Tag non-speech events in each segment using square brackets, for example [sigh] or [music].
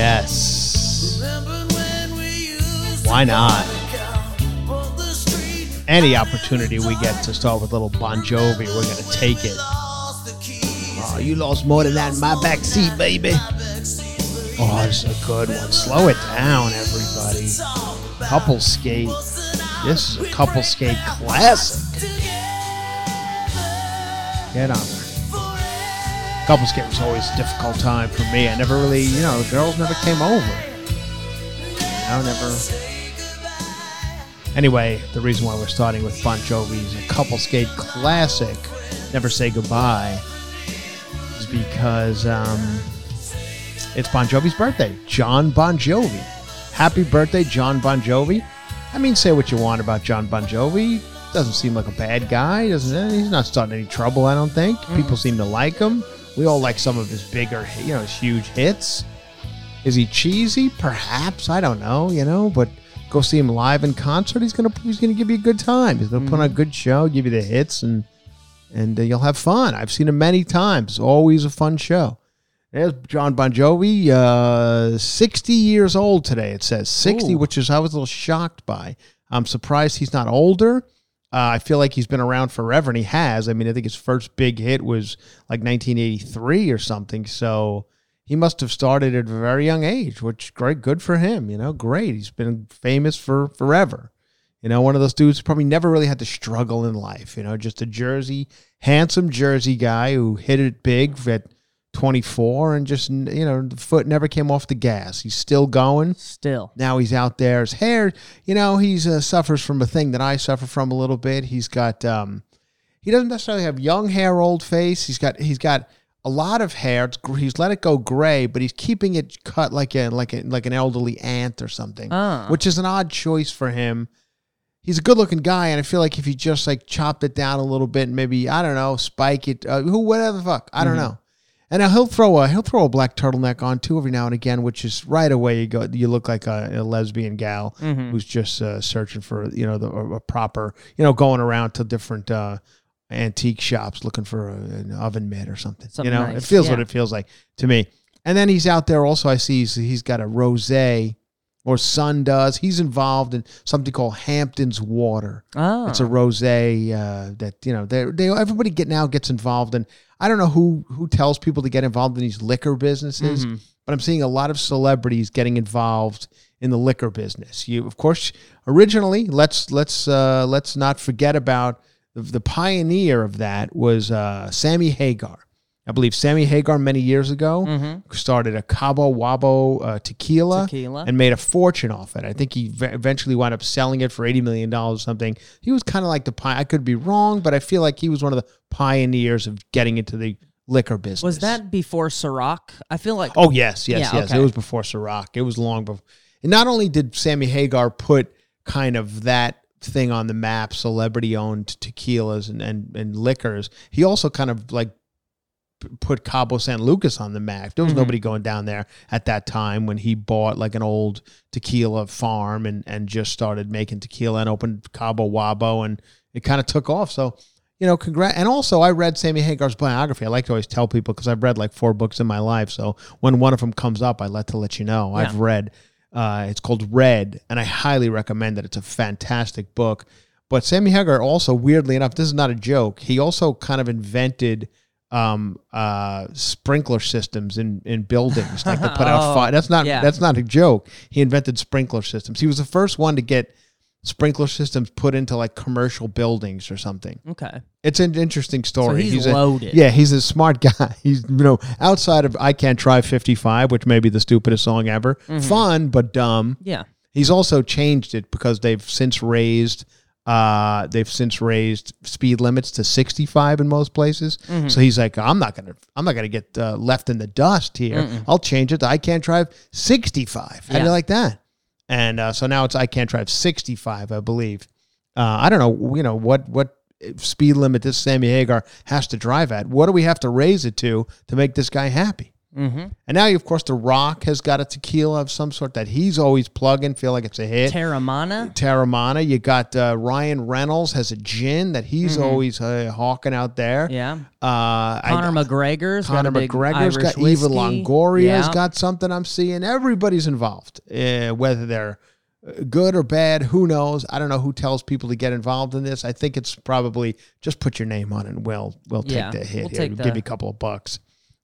Yes. Remember when we used Why not? but the street Any opportunity we get to start with little Bon Jovi, we're going to take it. lost the key. Oh, you lost more than that in my back seat, baby. Oh, is a good one. Slow it down, everybody. Couple skate. This is a couple skate classic. Get on there. Couple skate was always a difficult time for me. I never really, you know, the girls never came over. Know, never. Anyway, the reason why we're starting with Bon Jovi's a couple skate classic, Never Say Goodbye, is because um, it's Bon Jovi's birthday. John Bon Jovi. Happy birthday, John Bon Jovi. I mean, say what you want about John Bon Jovi. Doesn't seem like a bad guy. Doesn't he's not starting any trouble? I don't think. People seem to like him. We all like some of his bigger, you know, his huge hits. Is he cheesy? Perhaps. I don't know. You know, but go see him live in concert. He's gonna he's gonna give you a good time. He's gonna put on a good show, give you the hits, and and uh, you'll have fun. I've seen him many times. Always a fun show. There's John Bon Jovi, uh, 60 years old today. It says 60, Ooh. which is I was a little shocked by. I'm surprised he's not older. Uh, I feel like he's been around forever, and he has. I mean, I think his first big hit was like 1983 or something. So he must have started at a very young age, which great, good for him. You know, great. He's been famous for forever. You know, one of those dudes probably never really had to struggle in life. You know, just a Jersey, handsome Jersey guy who hit it big 24 and just, you know, the foot never came off the gas. He's still going. Still. Now he's out there. His hair, you know, he's uh, suffers from a thing that I suffer from a little bit. He's got, um, he doesn't necessarily have young hair, old face. He's got, he's got a lot of hair. It's, he's let it go gray, but he's keeping it cut like a, like a, like an elderly aunt or something, Ah. which is an odd choice for him. He's a good looking guy, and I feel like if he just like chopped it down a little bit, and maybe I don't know, spike it, uh, who, whatever the fuck, I don't know. And now he'll throw a he'll throw a black turtleneck on too every now and again, which is right away you go you look like a, a lesbian gal who's just uh, searching for you know the a, proper you know going around to different uh, antique shops looking for a, an oven mitt or something. Something you know, nice, it feels what it feels like to me. And then he's out there also. I see he's, he's got a rosé, or son does. He's involved in something called Hampton's Water. Oh. It's a rosé uh, that you know they they everybody get now gets involved in. I don't know who who tells people to get involved in these liquor businesses, but I'm seeing a lot of celebrities getting involved in the liquor business. You, of course, originally let's let's uh, let's not forget about the, the pioneer of that was uh, Sammy Hagar. I believe Sammy Hagar many years ago started a Cabo Wabo uh, tequila, Tequila. and made a fortune off it. I think he ve- eventually wound up selling it for eighty million dollars or something. He was kind of like the pie. I could be wrong, but I feel like he was one of the pioneers of getting into the liquor business. Was that before Ciroc? I feel like. Oh yes, yes, Yeah, yes. okay. It was before Ciroc. It was long before. And not only did Sammy Hagar put kind of that thing on the map, celebrity owned tequilas and, and, and liquors, he also kind of like put Cabo San Lucas on the map. There was nobody going down there at that time when he bought like an old tequila farm and, and just started making tequila and opened Cabo Wabo and it kind of took off. So, you know, congrats. And also, I read Sammy Hagar's biography. I like to always tell people because I've read like four books in my life. So when one of them comes up, I let to let you know. I've read. Uh, it's called Red, and I highly recommend it. It's a fantastic book. But Sammy Hagar also, weirdly enough, this is not a joke. He also kind of invented um, uh, sprinkler systems in, in buildings, like to put out [laughs] Oh, fire. That's not yeah. that's not a joke. He invented sprinkler systems. He was the first one to get sprinkler systems put into like commercial buildings or something. Okay. It's an interesting story. he's a- loaded. yeah, he's a smart [laughs] guy. He's you know outside of I Can't Drive 55, which may be the stupidest song ever. Mm-hmm. Fun but dumb. Yeah. He's also changed it because they've since raised uh they've since raised speed limits to 65 in most places. Mm-hmm. So he's like I'm not going to I'm not going to get uh, left in the dust here. I'll change it to I can't drive 65. How do you like that? And uh, so now it's I can't drive 65, I believe. Uh, I don't know, you know, what what speed limit this Sammy Hagar has to drive at. What do we have to raise it to to make this guy happy? Mm-hmm. And now, of course, The Rock has got a tequila of some sort that he's always plugging, feel like it's a hit. Teremana. Teremana. You got uh, Ryan Reynolds has a gin that he's always uh, hawking out there. Mm-hmm. Yeah. Uh, I- Conor McGregor's got Conor big McGregor's got Eva whiskey. Longoria's Yeah. got something I'm seeing. Everybody's involved, uh, whether they're uh, good or bad. Who knows? I don't know who tells people to get involved in this. I think it's probably just put your name on it and we'll we'll take Yeah, the hit we'll here. take the- give you a couple of bucks.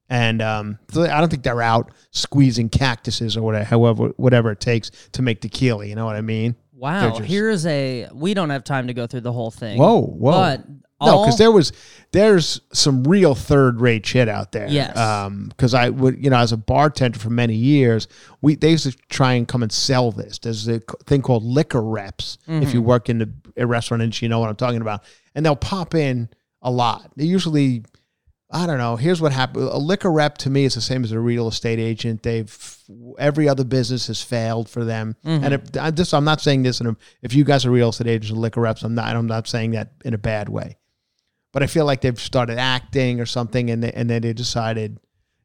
And um, so I don't think they're out squeezing cactuses or whatever, however, whatever it takes to make tequila. You know what I mean? Wow. Just- Here's a. We don't have time to go through the whole thing. Whoa, whoa. But No, because there was there's some real third rate shit out there. Yes. Um, because I would you know as a bartender for many years, we they used to try and come and sell this. There's a thing called liquor reps. If you work in the a restaurant industry, you know what I'm talking about. And they'll pop in a lot. They usually. I don't know. Here's what happened. A liquor rep to me is the same as a real estate agent. They've every other business has failed for them. Mm-hmm. And if I this, I'm not saying this. In a, if you guys are real estate agents and liquor reps, I'm not. I'm not saying that in a bad way. But I feel like they've started acting or something, and they, and then they decided,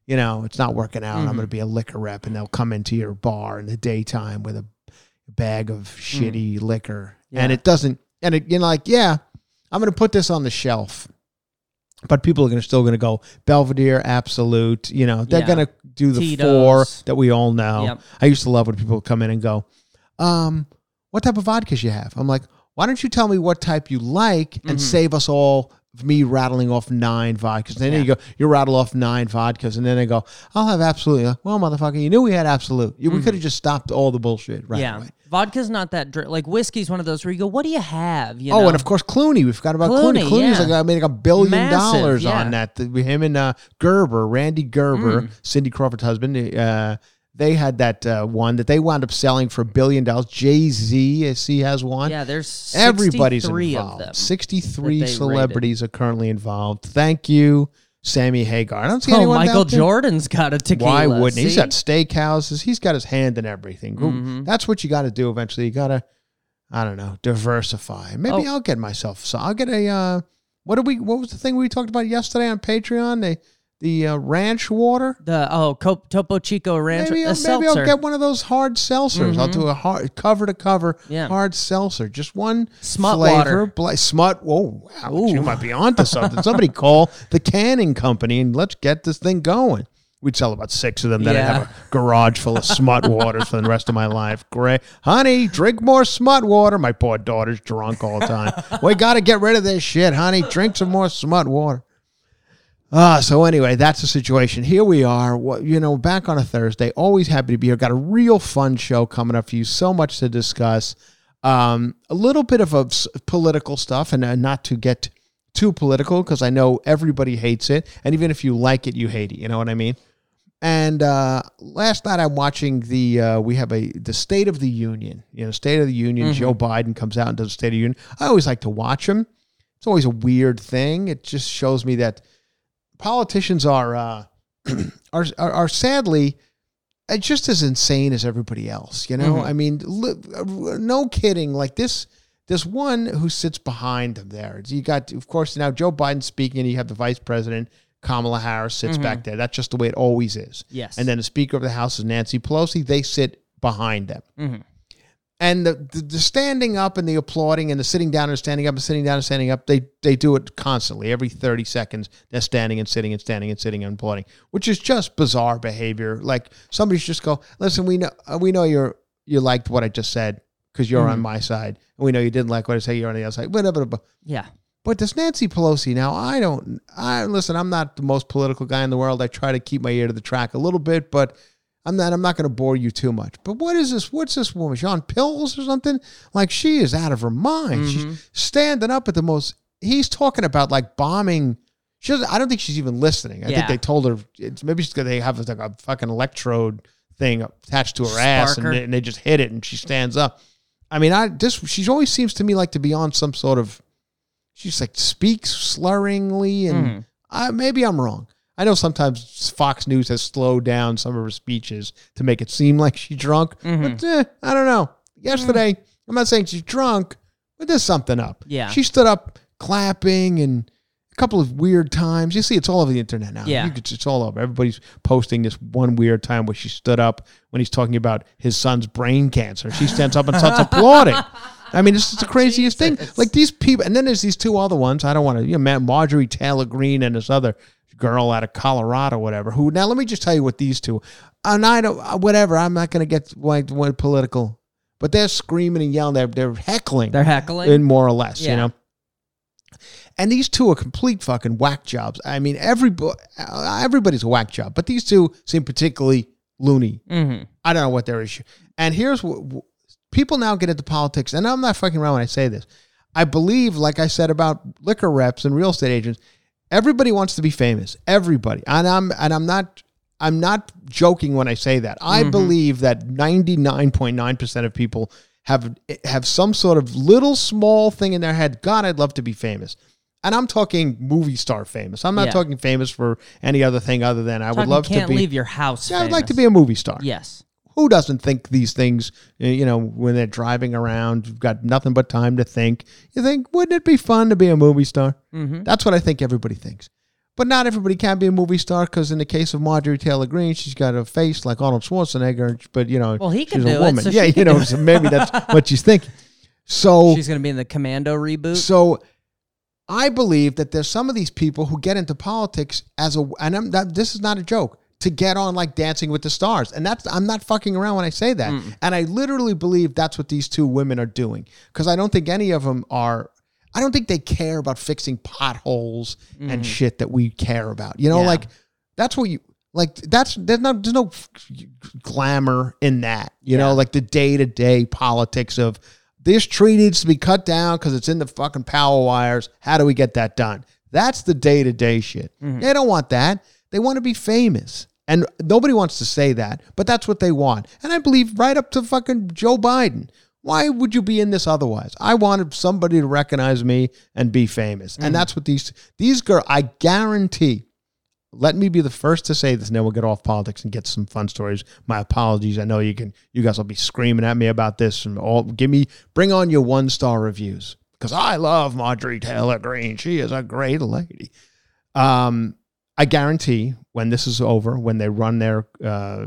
you know, it's not working out. I'm mm-hmm. going to be a liquor rep, and they'll come into your bar in the daytime with a bag of mm. shitty liquor, and it doesn't. And it, you know, like, yeah, I'm going to put this on the shelf but people are gonna still going to go Belvedere, Absolut. You know, they're Yeah. going to do the Tito's. four that we all know. Yep. I used to love when people come in and go, um, "What type of vodkas you have?" I'm like, "Why don't you tell me what type you like and save us all me rattling off nine vodkas?" And then Mm-hmm. Yeah. you go, "You rattle off nine vodkas," and then they go, "I'll have Absolut." Like, well, motherfucker, you knew we had Absolut. You, We could have just stopped all the bullshit right Mm-hmm. yeah. away. Vodka's not that dr- like whiskey's one of those where you go, what do you have? You oh, know? and of course Clooney. We forgot about Clooney. Clooney, Clooney's yeah. like I made like a billion Massive, dollars yeah. on that. The- Him and uh, Gerber, Rande Gerber, Mm. Cindy Crawford's husband. Uh, they had that uh, one that they wound up selling for a billion dollars. Jay Z, he has one. yeah, there's Everybody's 63 involved. Sixty-three that they celebrities are currently involved. Thank you, Sammy Hagar. I don't see Oh, anyone. Michael Jordan's got a tequila. Why wouldn't he? He's got steakhouses. He's got his hand in everything. Mhm. That's what you got to do eventually. You got to, I don't know, diversify. Maybe Oh. I'll get myself. So I'll get a. Uh, what did we? What was the thing we talked about yesterday on Patreon? The the uh, ranch water. the oh Co- Topo Chico Ranch Maybe, I'll, maybe I'll get one of those hard seltzers. I'll Mhm. do a hard cover to cover Yeah. hard seltzer. Just one Smut flavor. Bla- smut. Whoa, wow, you might be onto something. Somebody [laughs] call the canning company and let's get this thing going. We'd sell about six of them. Then I'd have a garage full of smut waters for the rest of my life. Great, honey, drink more smut water. My poor daughter's drunk all the time. [laughs] we got to get rid of this shit, honey. Drink some more smut water. Ah, so anyway, that's the situation. Here we are. What you know, back on a Thursday. Always happy to be here. Got a real fun show coming up for you. So much to discuss. Um, a little bit of a political stuff, and uh, not to get too political because I know everybody hates it, and even if you like it, you hate it. You know what I mean? And uh, last night I'm watching the uh, we have a the State of the Union. You know, State of the Union. Joe Biden comes out and does the State of the Union. I always like to watch him. It's always a weird thing. It just shows me that politicians are uh, [clears throat] are, are are sadly uh, just as insane as everybody else. You know, Mhm. I mean, li- uh, no kidding. Like this There's one who sits behind them there. You got, of course, now Joe Biden speaking, and you have the vice president, Kamala Harris, sits back there. That's just the way it always is. Yes. And then the Speaker of the House is Nancy Pelosi. They sit behind them. And the, the, the standing up and the applauding and the sitting down and standing up and sitting down and standing up, they, they do it constantly. Every 30 seconds, they're standing and sitting and standing and sitting and applauding, which is just bizarre behavior. Like somebody should just go, listen, we know, uh, we know you're, you liked what I just said because you're on my side. And we know you didn't like what I said you're on the other side. Whatever. But Yeah. but this Nancy Pelosi now, I don't. I listen. I'm not the most political guy in the world. I try to keep my ear to the track a little bit, but I'm not. I'm not going to bore you too much. But what is this? What's this woman? She on pills or something? Like she is out of her mind. She's standing up at the most. He's talking about like bombing. She doesn't, I don't think she's even listening. I Yeah. think they told her it's maybe she's they have like a fucking electrode thing attached to her ass and they, and they just hit it and she stands up. I mean, I this she always seems to me like to be on some sort of She's like speaks slurringly and Mm-hmm. I, maybe I'm wrong. I know sometimes Fox News has slowed down some of her speeches to make it seem like she's drunk, Mm-hmm. but eh, I don't know. Yesterday, I'm not saying she's drunk, but there's something up. Yeah. she stood up clapping and a couple of weird times. You see, it's all over the internet now. Yeah. You could- it's all over. Everybody's posting this one weird time where she stood up when he's talking about his son's brain cancer. She stands up and starts [laughs] applauding. I mean, it's the craziest thing. Like these people, and then there's these two other ones. I don't want to, you know, Marjorie Taylor Greene and this other girl out of Colorado, whatever. Who now? Let me just tell you what these two. And I don't, uh, whatever. I'm not going to get like, political, but they're screaming and yelling. They're they're heckling. They're heckling. in more or less. Yeah. You know. And these two are complete fucking whack jobs. I mean, every uh, everybody's a whack job, but these two seem particularly loony. mm-hmm. I don't know what their issue. And here's what people now get into politics, and I'm not fucking around when I say this. I believe, like I said about liquor reps and real estate agents, everybody wants to be famous. Everybody, and I'm and I'm not I'm not joking when I say that. I mm-hmm. believe that 99.9 percent of people have have some sort of little small thing in their head. God, I'd love to be famous. And I'm talking movie star famous. I'm not Yeah. talking famous for any other thing other than I would love can't to be. leave your house. Yeah, I'd like to be a movie star Yes. Who doesn't think these things you know when they're driving around you've got nothing but time to think? You think wouldn't it be fun to be a movie star? Mm-hmm. that's what i think everybody thinks. But not everybody can be a movie star because in the case of marjorie taylor greene she's got a face like arnold schwarzenegger but you know Well, he can she's a do it, woman. so yeah you know so maybe that's [laughs] what she's thinking. So She's gonna be in the Commando reboot. so I believe that there's some of these people who get into politics as a, and I'm, that, this is not a joke, to get on like Dancing with the Stars. And that's, I'm not fucking around when I say that. Mm. And I literally believe that's what these two women are doing. Because I don't think any of them are, I don't think they care about fixing potholes and mm. shit that we care about. You know, Yeah. like that's what you, like that's there's no there's no glamour in that you know like the day-to-day politics of this tree needs to be cut down because it's in the fucking power wires. How do we get that done? That's the day to day shit. Mm-hmm. They don't want that. They want to be famous. And nobody wants to say that, but that's what they want. And I believe right up to fucking Joe Biden. Why would you be in this otherwise? I wanted somebody to recognize me and be famous. And that's what these these girls I guarantee let me be the first to say this, and then we'll get off politics and get some fun stories. My apologies. I know you can. You guys will be screaming at me about this, and all. Give me, bring on your one star reviews because I love Marjorie Taylor Greene. She is a great lady. Um, I guarantee when this is over, when they run their uh,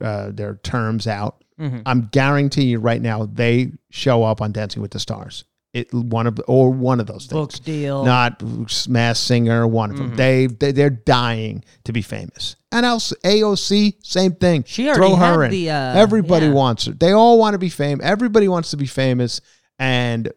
uh, their terms out, I'm guaranteeing you right now they show up on Dancing with the Stars. It one of or one of those things deal. not mass singer, one of Mm-hmm. them. They, they they're dying to be famous. And else AOC, same thing. She already Throw her in. the, uh, Everybody yeah. wants her. They all want to be famous. Everybody wants to be famous. And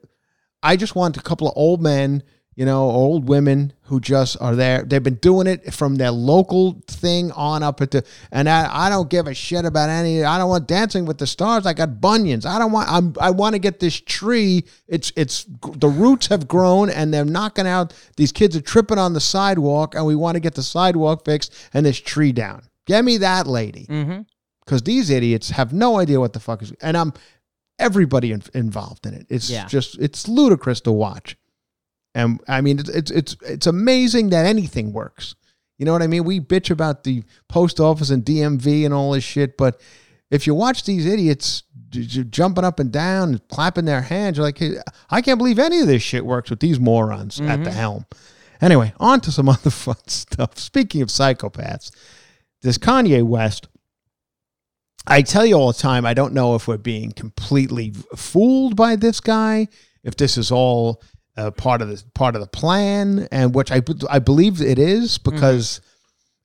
I just want a couple of old men, you know, old women who just are there. They've been doing it from their local thing on up into, and I, I don't give a shit about any. I don't want Dancing with the Stars. I got bunions. I don't want. I'm. I want to get this tree. It's. It's. The roots have grown, and they're knocking out. These kids are tripping on the sidewalk, and we want to get the sidewalk fixed and this tree down. Get me that lady, Mm-hmm. because these idiots have no idea what the fuck is. And I'm everybody in, involved in it. It's Yeah. just it's ludicrous to watch. And I mean, it's, it's it's it's amazing that anything works. You know what I mean? We bitch about the post office and DMV and all this shit, but if you watch these idiots jumping up and down, and clapping their hands. You're like, "Hey, I can't believe any of this shit works with these morons at the mm-hmm. helm. Anyway, on to some [laughs] other fun stuff. Speaking of psychopaths, this Kanye West. I tell you all the time, I don't know if we're being completely fooled by this guy, if this is all uh, part of the part of the plan, and which I I believe it is because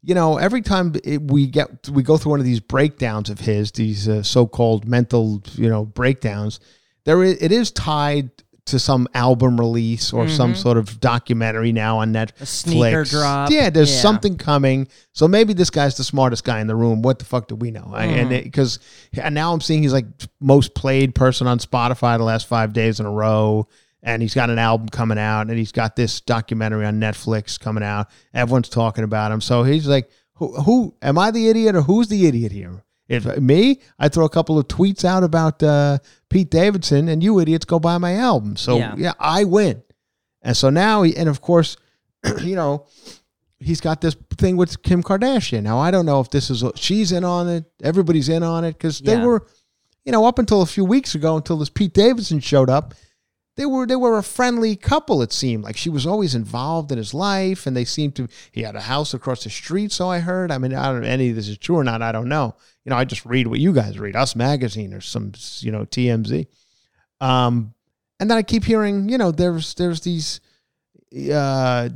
you know every time it, we get we go through one of these breakdowns of his, these uh, so-called mental you know breakdowns, there is, it is tied to some album release or some sort of documentary now on Netflix. A sneaker drop. Yeah, there's Yeah. something coming. So maybe this guy's the smartest guy in the room. What the fuck do we know? I, and Mm-hmm. because and now I'm seeing he's like most played person on Spotify the last five days in a row. And he's got an album coming out, and he's got this documentary on Netflix coming out. Everyone's talking about him. So he's like, "Who? who am I the idiot, or who's the idiot here? If me, I throw a couple of tweets out about uh, Pete Davidson, and you idiots go buy my album. So Yeah. yeah, I win. And so now, he, and of course, [clears throat] you know, he's got this thing with Kim Kardashian. Now, I don't know if this is, she's in on it, everybody's in on it, because they Yeah. were, you know, up until a few weeks ago, until this Pete Davidson showed up, they were they were a friendly couple. It seemed like she was always involved in his life, and they seemed to. He had a house across the street, so I heard. I mean, I don't know any of this is true or not. I don't know. You know, I just read what you guys read, Us Magazine or some, you know, TMZ. Um, and then I keep hearing, you know, there's there's these. Uh,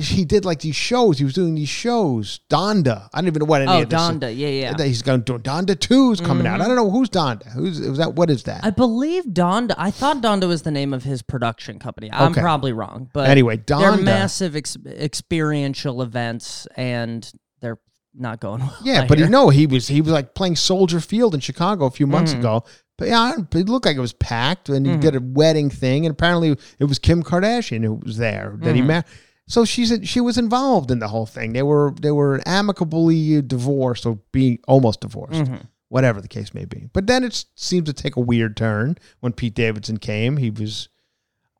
he did like these shows. He was doing these shows. Donda. I don't even know what any Oh, of this. is. Donda. Yeah, yeah. He's going to Donda Two is coming Mm-hmm. out. I don't know who's Donda. Who's is that? What is that? I believe Donda. I thought Donda was the name of his production company. I'm Okay. probably wrong, but Anyway, they're massive ex- experiential events, and they're not going well. Yeah, I [laughs] but you hear. know he was he was like playing Soldier Field in Chicago a few months Mm-hmm. ago. But yeah, it looked like it was packed, and he did a wedding thing, and apparently it was Kim Kardashian who was there that he Mm-hmm. met. So she's she was involved in the whole thing. They were they were amicably divorced or being almost divorced, Mm-hmm. whatever the case may be. But then it seems to take a weird turn when Pete Davidson came. He was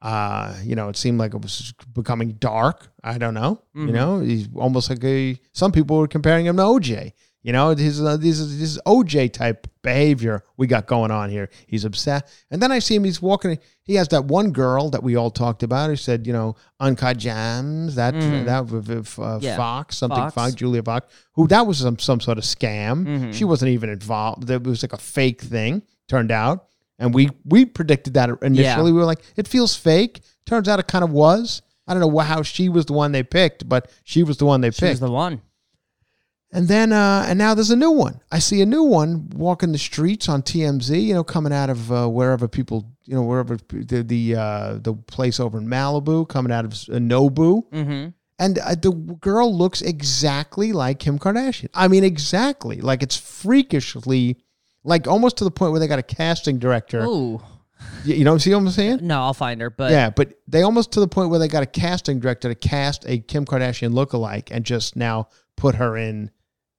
uh, you know, it seemed like it was becoming dark. I don't know. Mm-hmm. You know, he's almost like a. Some people were comparing him to OJ. You know, uh, this is this OJ type behavior we got going on here. He's upset, and then I see him. He's walking. He has that one girl that we all talked about. Who said, you know, Uncut Gems. That that with, with uh, Mm. Yeah. Fox something Fox. Fox. Julia Fox. Who that was some some sort of scam. Mm-hmm. She wasn't even involved. It was like a fake thing. Turned out, and we we predicted that initially. We were like, it feels fake. Turns out it kind of was. I don't know how she was the one they picked, but she was the one they she picked. was the one. And then, uh, and now there's a new one. I see a new one walking the streets on TMZ. You know, coming out of uh, wherever people, you know, wherever the the uh, the place over in Malibu, coming out of uh, Nobu. Mm-hmm. And uh, the girl looks exactly like Kim Kardashian. I mean, exactly. Like it's freakishly, like almost to the point where they got a casting director. Ooh, You, you know, see what I'm saying? no, I'll find her. But yeah, but they almost to the point where they got a casting director to cast a Kim Kardashian lookalike and just now put her in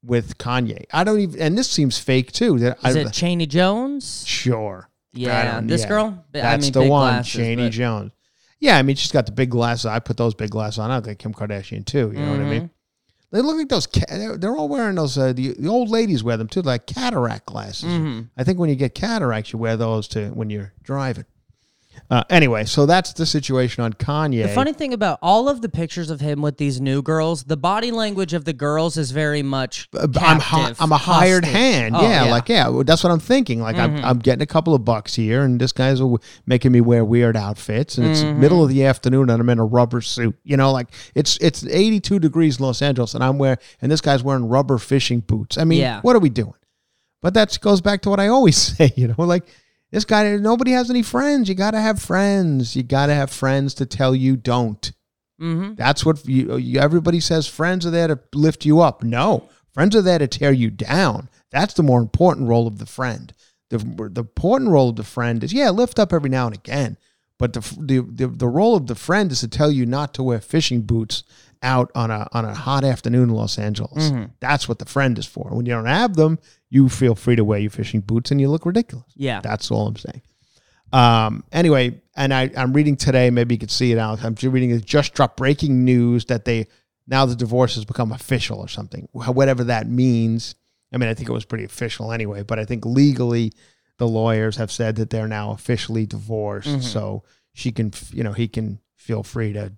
with Kanye. I don't even, and this seems fake too. That is I, it Chaney Jones? sure? Yeah, this yeah. girl. I That's mean, the one, glasses, Chaney but- Jones. Yeah, I mean, she's got the big glasses. I put those big glasses on. I think Kim Kardashian too. You know what I Mm-hmm. mean? They look like those. Ca- they're, all wearing those. Uh, the, the old ladies wear them too, like cataract glasses. Mm-hmm. I think when you get cataracts, you wear those to when you're driving. Uh, anyway, so that's the situation on Kanye. The funny thing about all of the pictures of him with these new girls, the body language of the girls is very much. Uh, I'm hi- I'm a hired hostage. hand. Oh, yeah, like yeah, well, that's what I'm thinking. Like I'm I'm getting a couple of bucks here, and this guy's making me wear weird outfits, and it's middle of the afternoon, and I'm in a rubber suit. You know, like it's it's 82 degrees in Los Angeles, and I'm wearing and this guy's wearing rubber fishing boots. I mean, Yeah. what are we doing? But that goes back to what I always [laughs] say. You know, like. This guy, nobody has any friends. You got to have friends. You got to have friends to tell you don't. Mm-hmm. That's what you, you, everybody says. Friends are there to lift you up. No, friends are there to tear you down. That's the more important role of the friend. The, the important role of the friend is yeah, lift up every now and again. But the, the the the role of the friend is to tell you not to wear fishing boots out on a on a hot afternoon in Los Angeles. That's what the friend is for. When you don't have them, you feel free to wear your fishing boots and you look ridiculous. Yeah. That's all I'm saying. Um, anyway, and I, I'm reading today, maybe you could see it out. I'm reading it just dropped breaking news that they now the divorce has become official or something, whatever that means. I mean, I think it was pretty official anyway, but I think legally the lawyers have said that they're now officially divorced, Mm-hmm. so she can, you know, he can feel free to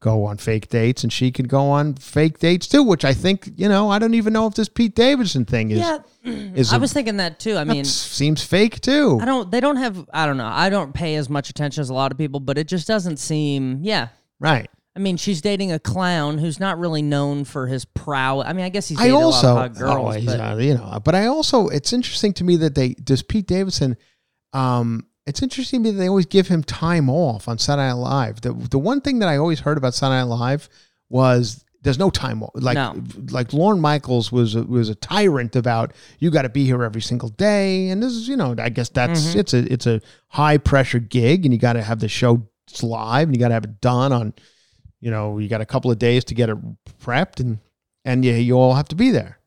go on fake dates, and she can go on fake dates too. Which I think, you know, I don't even know if this Pete Davidson thing is. yeah, is I a- was thinking that too. I mean, seems fake too. I don't. They don't have. I don't know. I don't pay as much attention as a lot of people, but it just doesn't seem. Yeah. Right. I mean, she's dating a clown who's not really known for his prowess. I mean, I guess he's I also, a lot of girls, oh, but uh, you know, but I also, it's interesting to me that they, does Pete Davidson, um, it's interesting to me that they always give him time off on Saturday Night Live. The the one thing that I always heard about Saturday Night Live was there's no time off. Like No. like Lorne Michaels was a, was a tyrant about you got to be here every single day, and this is you know I guess that's Mm-hmm. it's a it's a high pressure gig, and you got to have the show live, and you got to have it done on you know, you got a couple of days to get it prepped and and yeah, you all have to be there.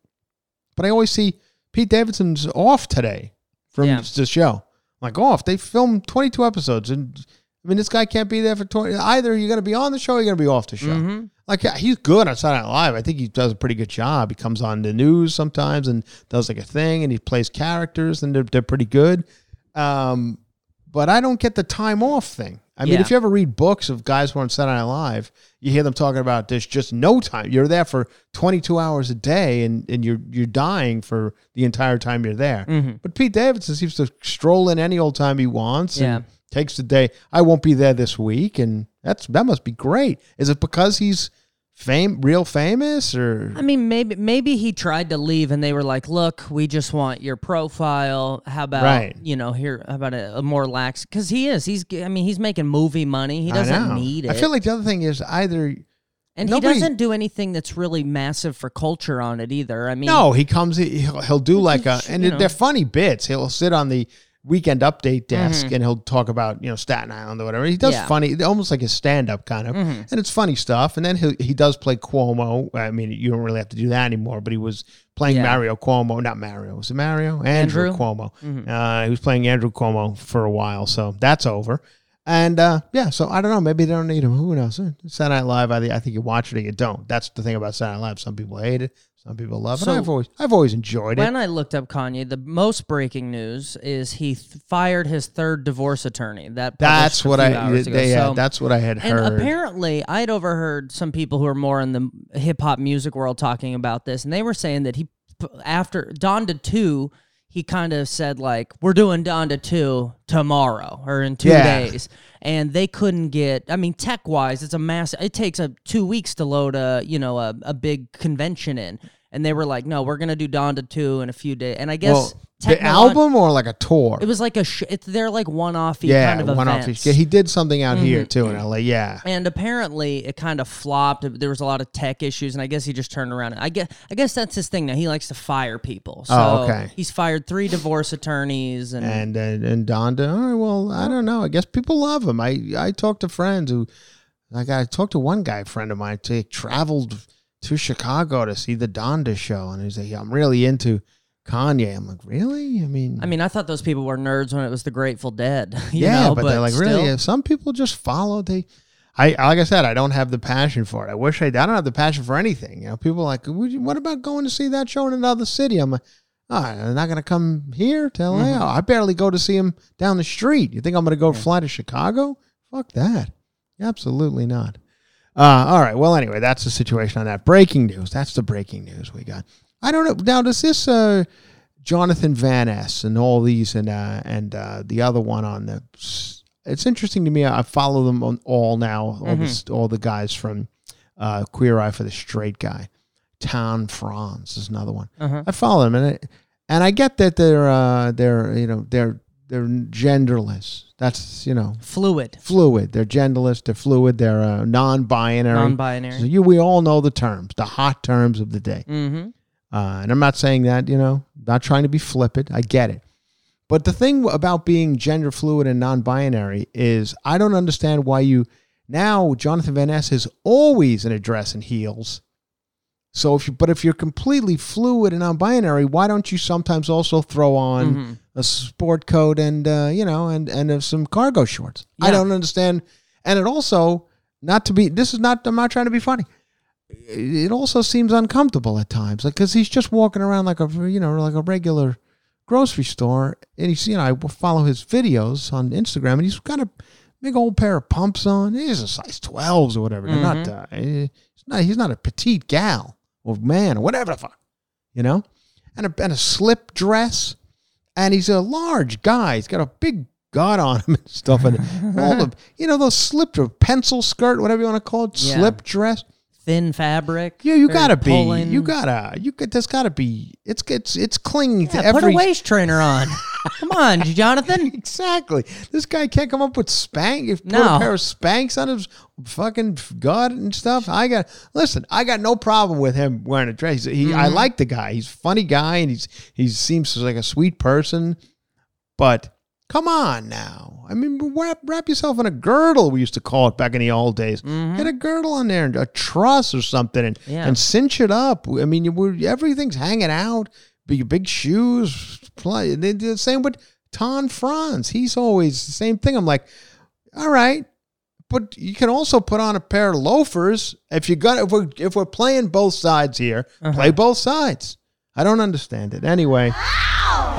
But I always see Pete Davidson's off today from Yeah. the show. Like off. They filmed 22 episodes and I mean this guy can't be there for 20 either you're going to be on the show or you're going to be off the show. Mm-hmm. Like he's good on Saturday Night Live. I think he does a pretty good job. He comes on the news sometimes and does like a thing and he plays characters and they're, they're pretty good. Um, but I don't get the time off thing. I mean, Yeah. if you ever read books of guys who are on Saturday Night Live, you hear them talking about there's just no time. You're there for 22 hours a day, and, and you're you're dying for the entire time you're there. Mm-hmm. But Pete Davidson seems to stroll in any old time he wants. Yeah. and takes the day. I won't be there this week, and that's that must be great. Is it because he's fame, real famous, or I mean, maybe maybe he tried to leave, and they were like, "Look, we just want your profile. How about Right. you know here? How about a, a more lax? Because he is. He's. I mean, he's making movie money. He doesn't need it. I feel like the other thing is either and nobody- he doesn't do anything that's really massive for culture on it either. I mean, No, he comes. He'll, he'll do like a, and they're funny bits. He'll sit on the weekend update desk Mm-hmm. and he'll talk about you know Staten Island or whatever. He does Yeah. funny, almost like his stand up kind of, Mm-hmm. and it's funny stuff. And then he he does play Cuomo. I mean, you don't really have to do that anymore, but he was playing Yeah. Mario Cuomo, not Mario. Was it Mario? Andrew, Andrew? Mm-hmm. Cuomo. Uh, he was playing Andrew Cuomo for a while, so that's over. And uh, yeah, so I don't know. Maybe they don't need him. Who knows? Saturday Night Live. I, I think you watch it or you don't. That's the thing about Saturday Night Live. Some people hate it. Some people love it. So- I've always, I've always enjoyed it. When I looked up Kanye, the most breaking news is he th- fired his third divorce attorney. That That's what I. They, yeah, So- that's what I had And heard. apparently, I'd overheard some people who are more in the hip hop music world talking about this, and they were saying that he, after Donda 2, he kind of said, like, we're doing Donda 2 tomorrow or in two Yeah. days. And they couldn't get, I mean, tech wise, it's a massive, it takes a two weeks to load a, you know, a, a big convention in. And they were like, no, we're going to do Donda 2 in a few days. And I guess well, the album or like a tour. it was like a, sh- it's, they're like one off yeah, kind of one off. Yeah, he did something out here too in mm-hmm. L.A. Yeah, and apparently it kind of flopped. There was a lot of tech issues, and I guess he just turned around. I guess I guess that's his thing now. He likes to fire people. Oh, so Oh, okay. He's fired three divorce attorneys, and, and and, and Donda. All right, well, I don't know. I guess people love him. I I talked to friends who, like, I talked to one guy, friend of mine, who traveled to Chicago to see the Donda show, and he's like, yeah, I'm really into Kanye. I'm like, really? I mean, I mean, I thought those people were nerds when it was the Grateful Dead. [laughs] you yeah, know, but, they're like, really? still- Yeah, Some people just follow. They, I like I said, I don't have the passion for it. I wish I. I don't have the passion for anything. You know, people are like, what about going to see that show in another city? I'm like. Oh, they're not going to come here to LA. Mm-hmm. I barely go to see him down the street. You think I'm going to go fly to Chicago? Fuck that. Absolutely not. Uh, all right. Well, anyway, that's the situation on that. Breaking news. That's the breaking news we got. I don't know. Now, does this uh, Jonathan Van Ness and all these and uh, and uh, the other one on the? It's interesting to me. I follow them on all now. All this, all the guys from uh, Queer Eye for the Straight Guy. Tan France is another one. Uh-huh. I follow them, and it, and I get that they're uh, they're you know they're they're genderless. That's you know fluid, fluid. They're genderless. They're fluid. They're uh, non-binary. non-binary. So you, we all know the terms, the hot terms of the day. mm-hmm. Uh, and I'm not saying that, you know, not trying to be flippant. I get it. But the thing about being gender fluid and non binary is I don't understand why you now Jonathan Van Ness is always in a dress and heels. So if you but if you're completely fluid and non-binary, why don't you sometimes also throw on Mhm. a sport coat and uh, you know and and uh, some cargo shorts? I don't understand. And it also not to be this is not I'm not trying to be funny it also seems uncomfortable at times, like because he's just walking around like a you know like a regular grocery store, and he's you know I follow his videos on Instagram, and he's got a big old pair of pumps on. He's a size twelves or whatever. They're not. Uh, eh, he's not. He's not a petite gal or man or whatever the fuck, you know, and a and a slip dress, and he's a large guy. He's got a big gut on him and stuff, and all the [laughs] you know those slip pencil skirt, whatever you want to call it, Yeah. slip dress. Thin fabric. Yeah, you gotta be. pulling. You gotta. You got. There's gotta be. It's it's it's clinging to Yeah, put every. a waist trainer on. [laughs] Come on, Jonathan. Exactly. This guy can't come up with spank. If put No. a pair of Spanx on his fucking gut and stuff. I got listen. I got no problem with him wearing a dress. He, I Mm-hmm. like the guy. He's a funny guy, and he's he seems like a sweet person. But come on now. I mean, wrap, wrap yourself in a girdle. We used to call it back in the old days. Get a girdle on there, and a truss or something, and Mm-hmm. Yeah. and cinch it up. I mean, you, we're- everything's hanging out. Big big shoes. Play. They do the same with Tan France. He's always the same thing. I'm like, all right. But you can also put on a pair of loafers if you got if we're if we're playing both sides here, play both sides. I don't understand it. Anyway,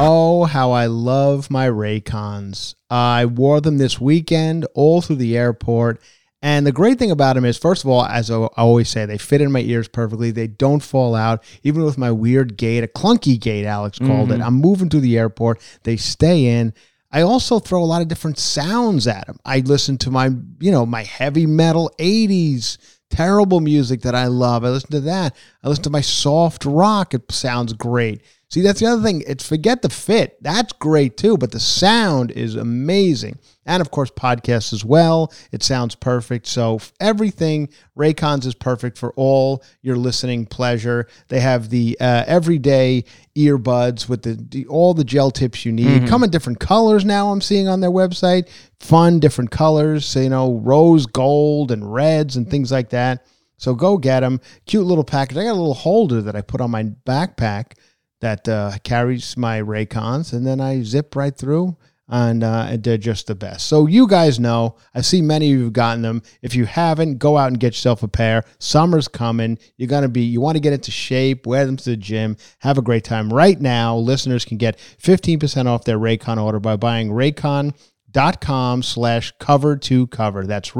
oh how I love my Raycons. I wore them this weekend all through the airport. And the great thing about them is, first of all, as I always say, they fit in my ears perfectly. They don't fall out, even with my weird gait, a clunky gait, Alex called it. Mm-hmm. I'm moving through the airport. They stay in. I also throw a lot of different sounds at them. I listen to my, you know, my heavy metal 80s terrible music that I love. I listen to that. I listen to my soft rock. It sounds great. See, that's the other thing. It's forget the fit. That's great too, but the sound is amazing. And of course, podcasts as well. It sounds perfect. So everything Raycons is perfect for all your listening pleasure. They have the uh, everyday earbuds with the, the all the gel tips you need. Come in different colors now. I'm seeing on their website. Fun, different colors. So, you know, rose gold and reds and things like that. So go get them. Cute little package. I got a little holder that I put on my backpack that uh, carries my Raycons, and then I zip right through, and, uh, they're just the best. So you guys know, I see many of you have gotten them. If you haven't, go out and get yourself a pair. Summer's coming. You're gonna be. You want to get into shape. Wear them to the gym. Have a great time. Right now, listeners can get 15% off their Raycon order by buying Raycon.com slash cover to cover. That's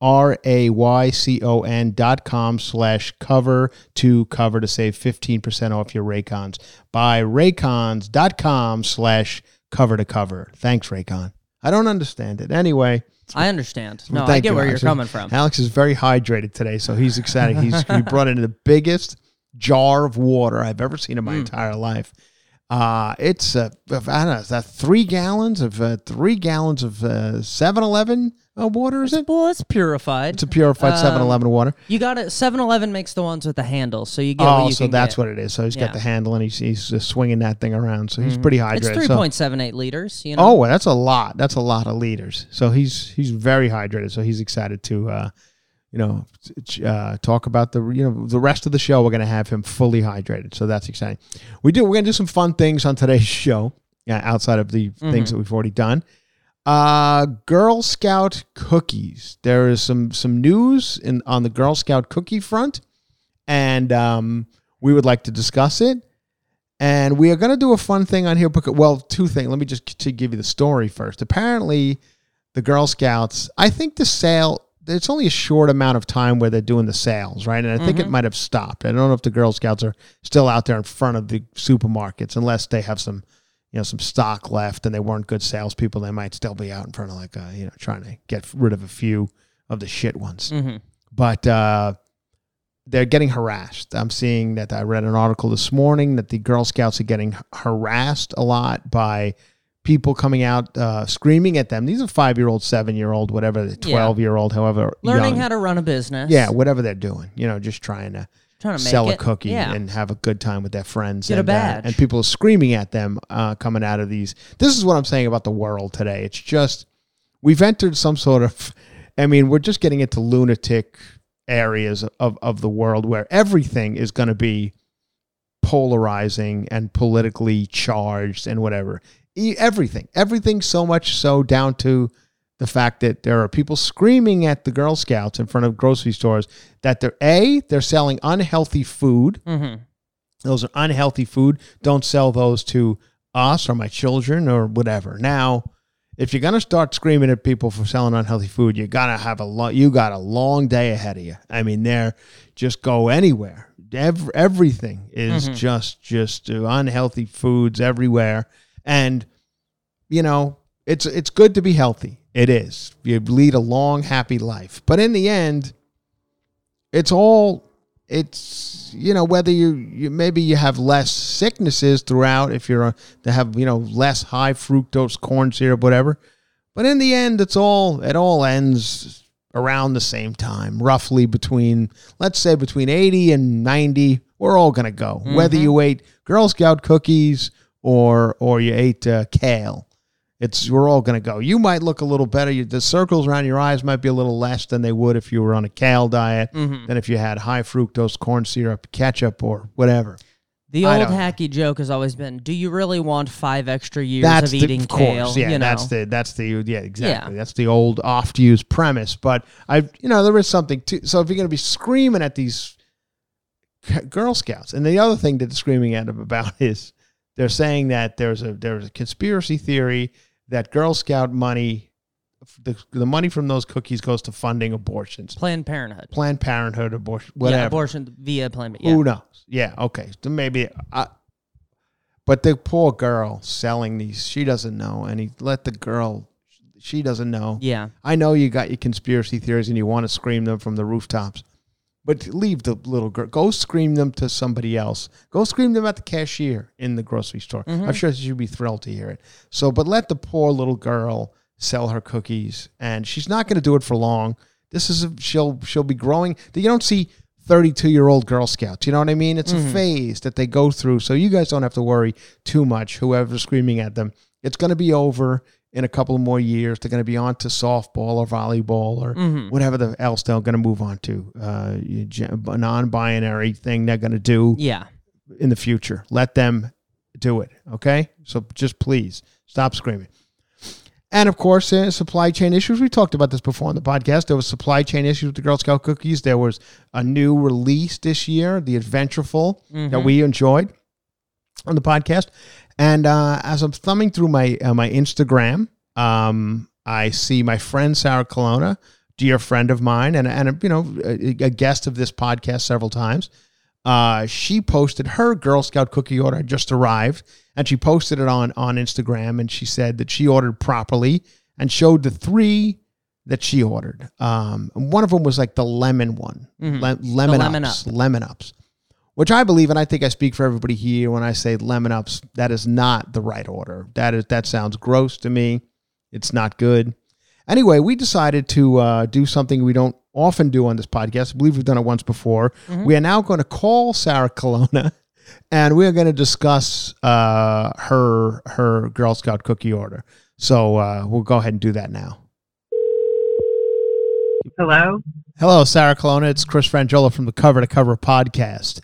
Raycon. R A Y C O N dot com slash cover to cover to save 15% off your Raycons. Buy Raycons dot com slash cover to cover. Thanks, Raycon. I don't understand it. Anyway, I understand. No, I get you, where Alex. you're coming from. Alex is very hydrated today, so he's excited. He's he brought in the biggest jar of water I've ever seen in my entire life. Uh, it's uh, I don't know, is that three gallons of uh, three gallons of uh, 7-Eleven uh, water? Is it? Well, it's purified. It's a purified Um, 7-Eleven water. you got it. 7-Eleven makes the ones with the handle, so you get what Oh, you so can that's get. what it is. So he's Yeah. got the handle and he's he's just swinging that thing around. So he's pretty hydrated. It's So- three point seven eight liters. You know. Oh, well, that's a lot. That's a lot of liters. So he's he's very hydrated. So he's excited to, uh, you know, uh, talk about the you know the rest of the show. We're gonna have him fully hydrated. So that's exciting. We do. We're gonna do some fun things on today's [laughs] show uh, outside of the things that we've already done. Uh, Girl Scout cookies. There is some some news in on the Girl Scout cookie front, and um, we would like to discuss it. And we are going to do a fun thing on here. Because, well, two things. Let me just to give you the story first. Apparently, the Girl Scouts, I think the sale, it's only a short amount of time where they're doing the sales, right? And I think it might have stopped. I don't know if the Girl Scouts are still out there in front of the supermarkets, unless they have some, you know, some stock left and they weren't good salespeople. They might still be out in front of like, uh, you know, trying to get rid of a few of the shit ones hmm but uh, they're getting harassed. I'm seeing that I read an article this morning that the Girl Scouts are getting harassed a lot by people coming out uh, screaming at them. These are five year old, seven year old, whatever, Yeah. twelve year old, however, Learning young. how to run a business. yeah, whatever they're doing, you know, just trying to Trying to make sell a cookie Yeah. and have a good time with their friends. Get a and, uh, and people are screaming at them uh, coming out of these. This is what I'm saying about the world today. It's just we've entered some sort of. I mean, we're just getting into lunatic areas of of the world where everything is going to be polarizing and politically charged and whatever. E- Everything, everything, so much so down to the fact that there are people screaming at the Girl Scouts in front of grocery stores that they're a they're selling unhealthy food. Mhm. Those are unhealthy food. Don't sell those to us or my children or whatever. Now, if you're gonna start screaming at people for selling unhealthy food, you gotta have a lot. You got a long day ahead of you. I mean, there, just go anywhere. Ev- everything is Mhm. just just unhealthy foods everywhere, and you know it's it's good to be healthy. It is. You lead a long, happy life, but in the end, it's all it's you know whether you, you maybe you have less sicknesses throughout if you're a, to have you know less high fructose corn syrup whatever. But in the end it's all it all ends around the same time roughly between let's say between 80 and 90 we're all going to go. Whether you ate girl scout cookies or or you ate uh, kale it's we're all going to go you might look a little better you, the circles around your eyes might be a little less than they would if you were on a kale diet Mhm. than if you had high fructose corn syrup, ketchup, or whatever. The I old don't know. hacky joke has always been: Do you really want five extra years That's of the, eating of course, kale? yeah. you know? That's the that's the yeah exactly. Yeah. That's the old oft used premise. But I, you know, there is something to. So if you're going to be screaming at these Girl Scouts, and the other thing that they're screaming at them about [laughs] is they're saying that there's a there's a conspiracy theory that Girl Scout money, the the money from those cookies goes to funding abortions, Planned Parenthood. Planned Parenthood, abortion, whatever. Yeah, abortion via Planned. Yeah. Who knows? Yeah, okay. So maybe. I, but the poor girl selling these, she doesn't know. And he let the girl, she doesn't know. Yeah. I know you got your conspiracy theories and you want to scream them from the rooftops. But leave the little girl. Go scream them to somebody else. Go scream them at the cashier in the grocery store. I'm mm-hmm. sure she'd be thrilled to hear it. So, but let the poor little girl sell her cookies, and she's not going to do it for long. This is a, she'll she'll be growing. You don't see 32 year old Girl Scouts. You know what I mean? It's a mm-hmm. phase that they go through. So you guys don't have to worry too much. Whoever's screaming at them, it's going to be over in a couple more years. They're going to be on to softball or volleyball or Mhm. whatever the else they're going to move on to. Uh, a non-binary thing they're going to do Yeah. in the future. Let them do it. Okay. So just please stop screaming. And of course, uh, supply chain issues. We talked about this before on the podcast. There was supply chain issues with the Girl Scout cookies. There was a new release this year, the Adventureful, that we enjoyed on the podcast. And uh, as I'm thumbing through my uh, my Instagram, um, I see my friend Sarah Colonna, dear friend of mine, and and a, you know a, a guest of this podcast several times. Uh, she posted her Girl Scout cookie order just arrived, and she posted it on on Instagram, and she said that she ordered properly and showed the three that she ordered. Um, and one of them was like the lemon one, Mhm. Le- lemon, The lemon ups, lemon ups, which I believe, and I think I speak for everybody here when I say lemon ups. That is not the right order. That is that sounds gross to me. It's not good. Anyway, we decided to uh, do something we don't often do on this podcast. I believe we've done it once before. We are now going to call Sarah Colonna, [laughs] and we are going to discuss uh, her her Girl Scout cookie order. So uh, we'll go ahead and do that now. Hello? Hello, Sarah Colonna. It's Chris Franjola from the Cover to Cover podcast.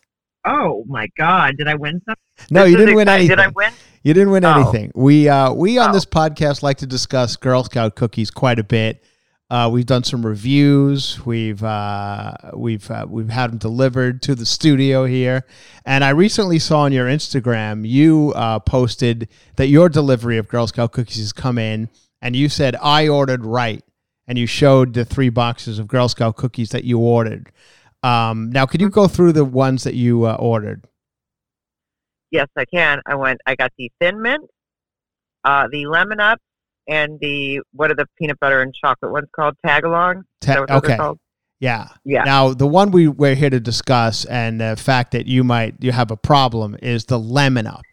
Oh my God! Did I win something? No, This you didn't win anything. Did I win? You didn't win Oh. anything. We uh, we on Oh. this podcast like to discuss Girl Scout cookies quite a bit. Uh, we've done some reviews. We've uh, we've uh, we've had them delivered to the studio here, and I recently saw on your Instagram you uh, posted that your delivery of Girl Scout cookies has come in, and you said I ordered right, and you showed the three boxes of Girl Scout cookies that you ordered. Um, now, could you go through the ones that you uh, ordered? Yes, I can. I went. I got the thin mint, uh, the lemon up, and the what are the peanut butter and chocolate ones called? Tagalong. Ta- okay. Yeah. Yeah. Now, the one we we're here to discuss, and the fact that you might you have a problem, is the lemon up.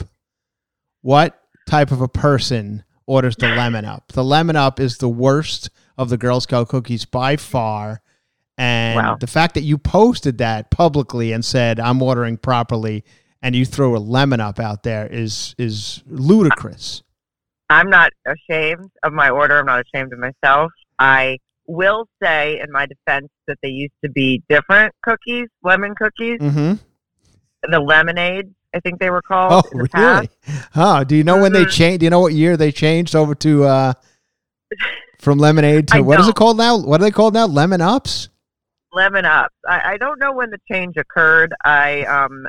What type of a person orders the lemon up? The lemon up is the worst of the Girl Scout cookies by far. And Wow. the fact that you posted that publicly and said I'm ordering properly, and you throw a lemon up out there is is ludicrous. I'm not ashamed of my order. I'm not ashamed of myself. I will say, in my defense, that they used to be different cookies, lemon cookies, Mm-hmm. the lemonade. I think they were called. Oh, in the really? past. Oh, do you know when they Mhm. changed? Do you know what year they changed over to uh [laughs] from lemonade to what is it called now? What are they called now? Lemon ups? Lemon up. I, I don't know when the change occurred. I um,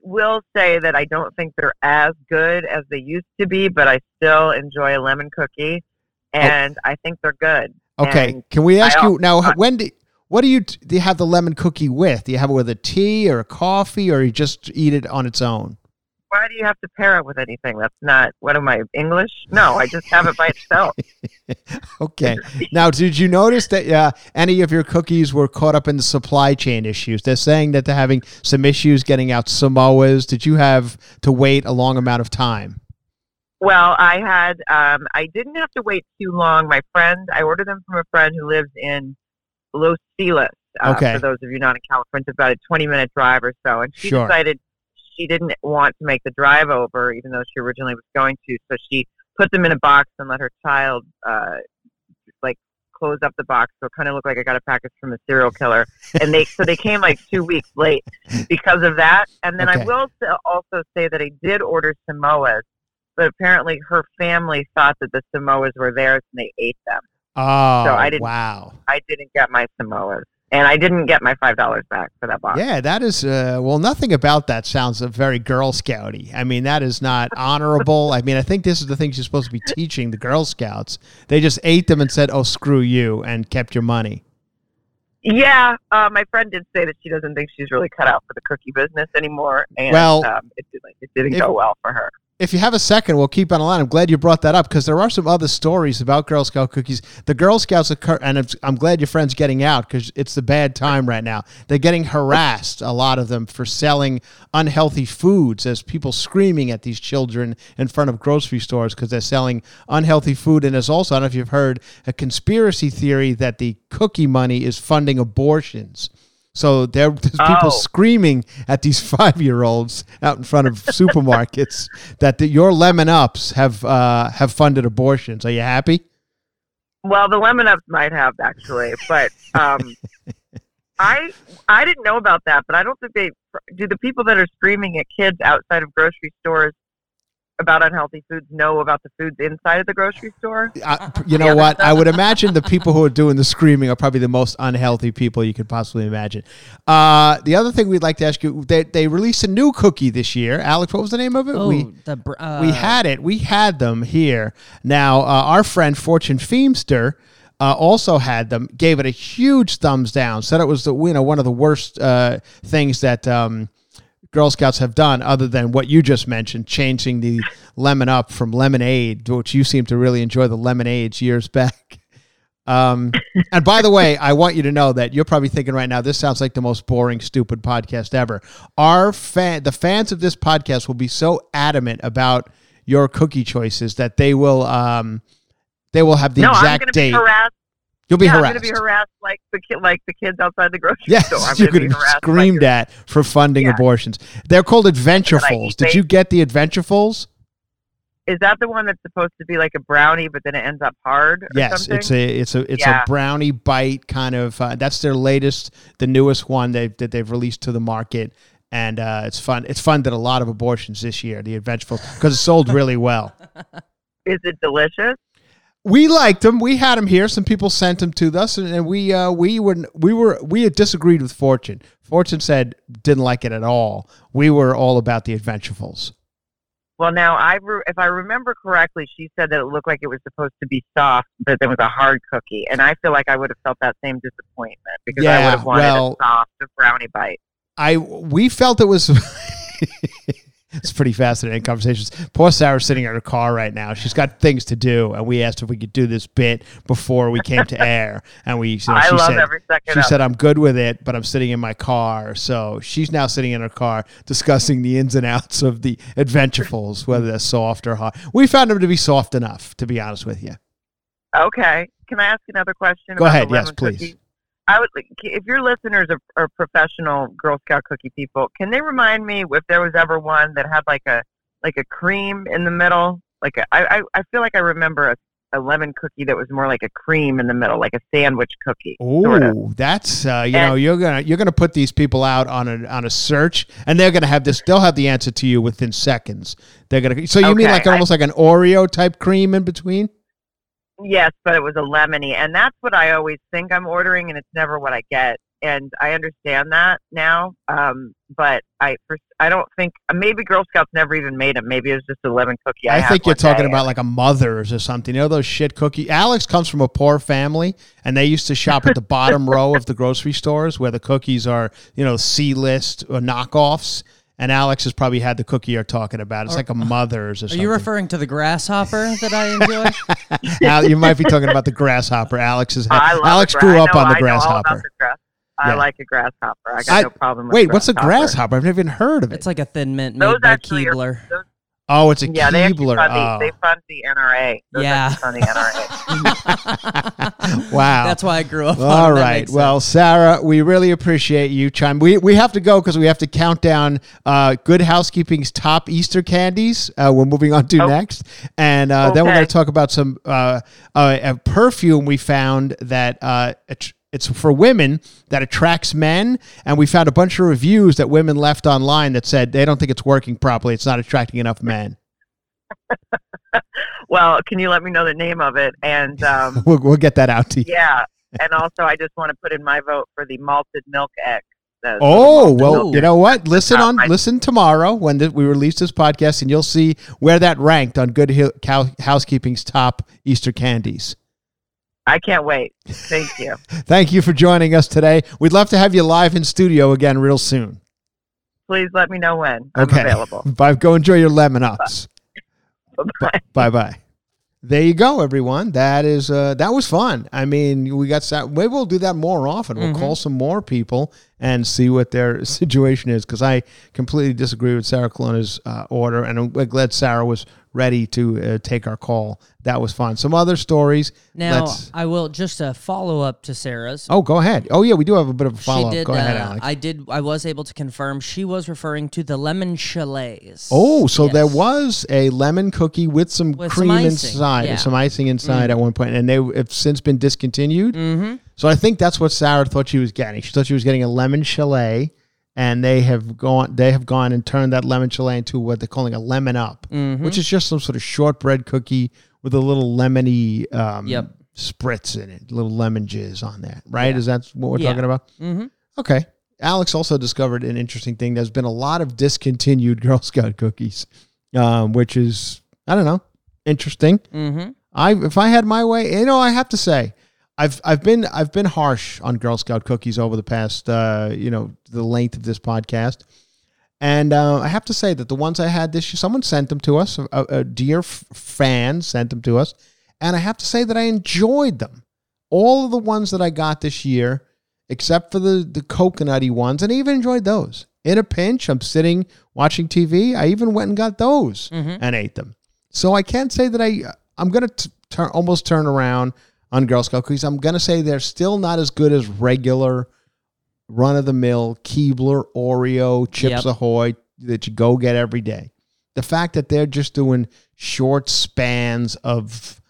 will say that I don't think they're as good as they used to be, but I still enjoy a lemon cookie, and I think they're good. Okay, And can we ask I- you now? When do what do you do? You have the lemon cookie with? Do you have it with a tea or a coffee, or you just eat it on its own? Why do you have to pair it with anything? That's not. What am I English? No, I just have it by itself. [laughs] Okay. now, did you notice that uh, any of your cookies were caught up in the supply chain issues? They're saying that they're having some issues getting out Samoas. Did you have to wait a long amount of time? Well, I had. Um, I didn't have to wait too long. My friend, I ordered them from a friend who lives in Los Feliz. Uh, Okay. For those of you not in California, it's about a 20 minute drive or so. And she Sure. decided she didn't want to make the drive over, even though she originally was going to. So she put them in a box and let her child, uh, like, close up the box. So it kind of looked like I got a package from a serial killer. And they, so they came like two weeks late because of that. And then Okay. I will also say that I did order Samoas, but apparently her family thought that the Samoas were theirs and they ate them. Oh, I didn't- wow. I didn't get my Samoas. And I didn't get my five dollars back for that box. Yeah, that is, uh, well, nothing about that sounds very Girl Scouty. I mean, that is not [laughs] honorable. I mean, I think this is the things you're supposed to be teaching the Girl Scouts. They just ate them and said, oh, screw you, and kept your money. Yeah, uh, my friend did say that she doesn't think she's really cut out for the cookie business anymore, and Well, um, it, did, like, it didn't if- go well for her. If you have a second, we'll keep on the line. I'm glad you brought that up because there are some other stories about Girl Scout cookies. The Girl Scouts occur, and I'm, I'm glad your friend's getting out because it's the bad time right now. They're getting harassed, a lot of them, for selling unhealthy foods. There's people screaming at these children in front of grocery stores because they're selling unhealthy food. And there's also, I don't know if you've heard, a conspiracy theory that the cookie money is funding abortions. So there, there's people Oh. screaming at these [laughs] five-year-olds out in front of supermarkets that the, your lemon ups have uh, have funded abortions. Are you happy? Well, the lemon ups might have actually, but um, [laughs] I I didn't know about that. But I don't think they do. The people that are screaming at kids outside of grocery stores about unhealthy foods know about the foods inside of the grocery store. I, you know what? I would imagine the people who are doing the screaming are probably the most unhealthy people you could possibly imagine. Uh, the other thing we'd like to ask you, they, they released a new cookie this year. Alex, what was the name of it? Oh, we, the br- uh, we had it. We had them here. Now, uh, our friend Fortune Feemster uh, also had them. Gave it a huge thumbs down. Said it was the you know one of the worst uh, things that um, Girl Scouts have done, other than what you just mentioned, changing the lemon up from lemonade, which you seem to really enjoy the lemonades years [laughs] back. Um, and by the way, I want you to know that you're probably thinking right now, this sounds like the most boring, stupid podcast ever. Our fan, the fans of this podcast will be so adamant about your cookie choices that they will, um, they will have the no, exact date. harassed. You'll be yeah, I'm going to be harassed like the kid, like the kids outside the grocery Yes, store. I'm you're going to be harassed. screamed like, at for funding Yeah. abortions. They're called Adventurefuls. Did you get the Adventurefuls? Is that the one that's supposed to be like a brownie, but then it ends up hard? Or Yes, something? it's a it's a it's Yeah. a brownie bite kind of. Uh, that's their latest, the newest one they that they've released to the market, and uh, it's fun. It's funded a lot of abortions this year. The Adventureful because it sold really well. Is it delicious? We liked them. We had them here. Some people sent them to us, and, and we uh, we were we were we had disagreed with Fortune. Fortune said didn't like it at all. We were all about the Adventurefuls. Well, now I, re- if I remember correctly, she said that it looked like it was supposed to be soft, but there was a hard cookie, and I feel like I would have felt that same disappointment because I would have wanted well- a soft a brownie bite. I we felt it was. [laughs] it's pretty fascinating conversations. Poor Sarah's sitting in her car right now. She's got things to do, and we asked if we could do this bit before we came to [laughs] air, and we. You know, I she love said, every second She said. "I'm good with it, but I'm sitting in my car." So she's now sitting in her car discussing the ins and outs of the Adventurefuls, whether they're soft or hard. We found them to be soft enough, to be honest with you. Okay, can I ask another question? Go ahead. Yes, please. cookie? I would, if your listeners are, are professional Girl Scout cookie people, can they remind me if there was ever one that had like a like a cream in the middle? Like a, I, I, I feel like I remember a, a lemon cookie that was more like a cream in the middle, like a sandwich cookie. sort of. Oh, that's uh, you And- know you're gonna you're gonna put these people out on a on a search, and they're gonna have this. They'll have the answer to you within seconds. They're gonna. So you mean like I- almost like an Oreo type cream in between? Yes, but it was a lemony, and that's what I always think I'm ordering, and it's never what I get. and I understand that now. Um, but I, for, I don't think maybe Girl Scouts never even made them. Maybe it was just a lemon cookie. I, I think you're talking day. about like a mother's or something. You know those shit cookie. Alex comes from a poor family, and they used to shop at the bottom [laughs] row of the grocery stores where the cookies are, you know, C list or knockoffs. And Alex has probably had the cookie you're talking about. It's like a mother's or Are something. you referring to the grasshopper that I enjoy? [laughs] Al, you might be talking about the grasshopper. Alex is. I Alex a gra- grew up know- on the I know all about grasshopper. the grass- I Yeah. like a grasshopper. I got I- no problem with Wait, what's a grasshopper. grasshopper? I've never even heard of it. it's like a thin mint Those made by actually are- those- oh, it's a yeah, they actually fund Oh. the, they fund the NRA. Those Yeah. actually fund the NRA. [laughs] [laughs] [laughs] wow. That's why I grew up. on All it. Right. Well, sense. Sarah, we really appreciate you chime. We we have to go because we have to count down uh, Good Housekeeping's top Easter candies. Uh, we're moving on to Oh. next, and uh, then we're going to talk about some uh, uh, a perfume we found that uh, att- it's for women that attracts men, and we found a bunch of reviews that women left online that said they don't think it's working properly. It's not attracting enough men. Well, can you let me know the name of it? And um, [laughs] We'll, we'll get that out to you. yeah, and also I just want to put in my vote for the malted milk egg. The- Oh the well, you know what? Listen on listen tomorrow when th- we release this podcast, and you'll see where that ranked on Good Hill- Cow- Housekeeping's top Easter candies. I can't wait. Thank you. [laughs] Thank you for joining us today. We'd love to have you live in studio again real soon. Please let me know when I'm Okay. available. [laughs] Bye. Go enjoy your lemon ups. Bye. Bye bye. There you go, everyone. That is uh, that was fun. I mean, we got sa- maybe we'll do that more often. We'll call some more people and see what their [laughs] situation is because I completely disagree with Sarah Colonna's uh, order, and I'm glad Sarah was ready to uh, take our call. That was fun. Some other stories. Now Let's- I will just a follow up to Sarah's. oh, go ahead. Oh yeah, we do have a bit of a follow up. Go ahead, uh, Alex. I did. I was able to confirm she was referring to the lemon chalets. Oh, so there was a lemon cookie with some With cream icing, inside, yeah. some icing inside at one point, and they have since been discontinued. Mm-hmm. So I think that's what Sarah thought she was getting. She thought she was getting a lemon chalet, and they have gone they have gone and turned that lemon chalet into what they're calling a lemon up, Mm-hmm. which is just some sort of shortbread cookie with a little lemony um, Yep. spritz in it, little lemon jizz on that. Right? Yeah. Is that what we're Yeah. talking about? Mm-hmm. Okay. Alex also discovered an interesting thing. There's been a lot of discontinued [laughs] Girl Scout cookies, um, which is I don't know, interesting. Mm-hmm. I if I had my way, you know, I have to say, I've I've been I've been harsh on Girl Scout cookies over the past uh, you know the length of this podcast, and uh, I have to say that the ones I had this year, someone sent them to us, a, a dear f- fan sent them to us, and I have to say that I enjoyed them. All of the ones that I got this year, except for the the coconutty ones, and I even enjoyed those. In a pinch, I'm sitting watching TV. I even went and got those Mhm. and ate them. So I can't say that I I'm gonna t- turn almost turn around on Girl Scout cookies. I'm gonna say they're still not as good as regular run of the mill Keebler Oreo Chips Yep. Ahoy that you go get every day. The fact that they're just doing short spans of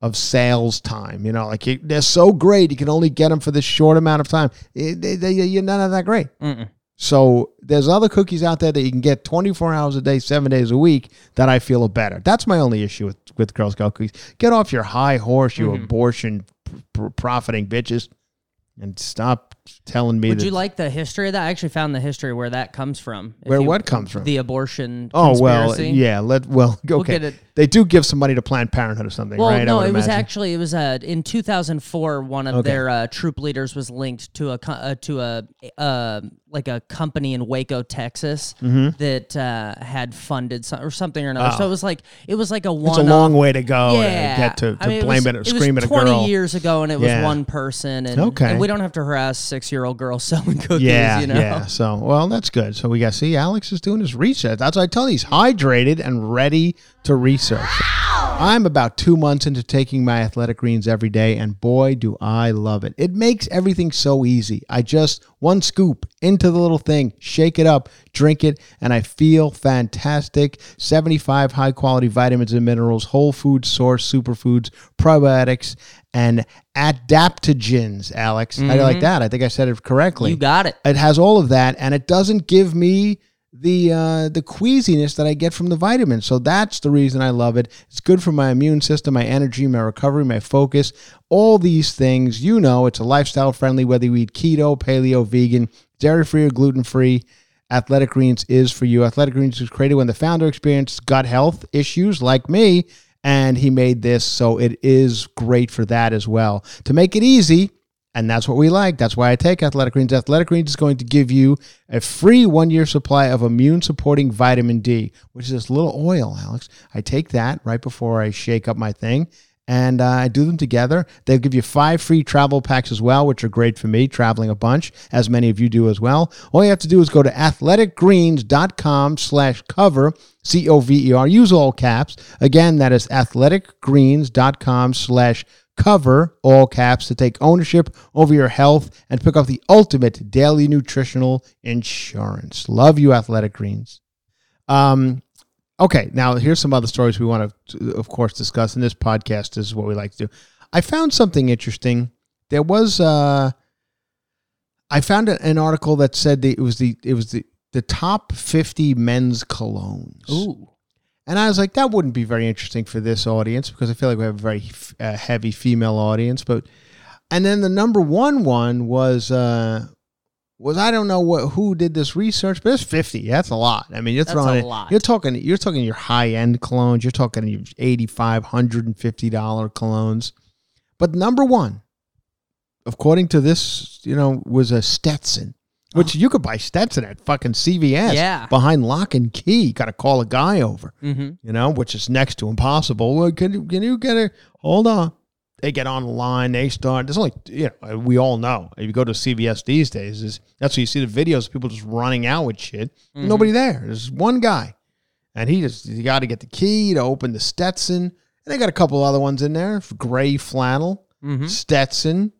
of sales time, you know, like you, they're so great, you can only get them for this short amount of time. It- they, they, you're not that great. Mm-mm. So there's other cookies out there that you can get 24 hours a day, seven days a week that I feel are better. That's my only issue with, with Girl Scout cookies. Get off your high horse, you Mhm. abortion pr- profiting bitches, and stop telling me Would you like the history of that? I actually found the history where that comes from. Where you- what comes from? The abortion. oh well, yeah. Let well [laughs] We'll okay. get it. They do give some money to Planned Parenthood or something, Well, right? No, it was actually it was uh, in 2004. One of Okay. their uh, troop leaders was linked to a uh, to a uh, like a company in Waco, Texas, that uh, had funded some, or something or another. Mm-hmm. Oh. So it was like it was like a one. It's a long way to go yeah, to get to, to I mean, blame was, it or scream at a 20 girl. years ago, and it was Yeah. one person. And, Okay. and we don't have to harass six year old girl [laughs] selling cookies. Yeah, you know? yeah. So, well, that's good. So we got see Alex is doing his research. That's what I tell you. He's hydrated and ready to research. I'm about two months into taking my athletic greens every day, and boy, do I love it. It makes everything so easy. I just one scoop into the little thing, shake it up, drink it, and I feel fantastic. 75 high quality vitamins and minerals, whole food source superfoods, probiotics, and adaptogens. Alex, do you like that? I think I said it correctly. You got it. It has all of that, and it doesn't give me the uh, the queasiness that I get from the vitamins. So that's the reason I love it. It's good for my immune system, my energy, my recovery, my focus, all these things. You know, it's a lifestyle friendly. Whether you eat keto, paleo, vegan, dairy free, or gluten free. Athletic Greens is for you. Athletic Greens was created when the founder experienced gut health issues like me, and he made this, so it is great for that as well. To make it easy, and that's what we like. That's why I take Athletic Greens. Athletic Greens is going to give you a free one year supply of immune supporting vitamin D, which is this little oil, Alex. I take that right before I shake up my thing and uh, I do them together. They'll give you five free travel packs as well, which are great for me, traveling a bunch, as many of you do as well. All you have to do is go to athleticgreens.com slash cover, C-O-V-E-R. Use all caps. Again, that is athleticgreens.com slash cover, all caps, to take ownership over your health and pick up the ultimate daily nutritional insurance. Love you, Athletic Greens. Um, Okay, now here's some other stories we want to, of course, discuss in this podcast. This is what we like to do. I found something interesting. There was, uh, I found an article that said that it was the it was the the top fifty men's colognes. Ooh. And I was like, that wouldn't be very interesting for this audience because I feel like we have a very uh, heavy female audience. But and then the number one one was uh, was I don't know what who did this research, but it's fifty. That's a lot. I mean, you're That's throwing a it- lot. You're talking. You're talking your high end colognes. You're talking your eighty five hundred and fifty dollar colognes. But number one, according to this, you know, was a Stetson. Which you could buy Stetson at fucking CVS. Yeah. Behind lock and key. Got to call a guy over Mm-hmm. you know, which is next to impossible. Well, can you can you get a hold on? They get online. They start. There's only you know we all know if you go to CVS these days is that's where you see the videos of people just running out with shit. Nobody there. There's one guy, and he just you got to get the key to open the Stetson. And they got a couple other ones in there: gray flannel, Mm-hmm. Stetson.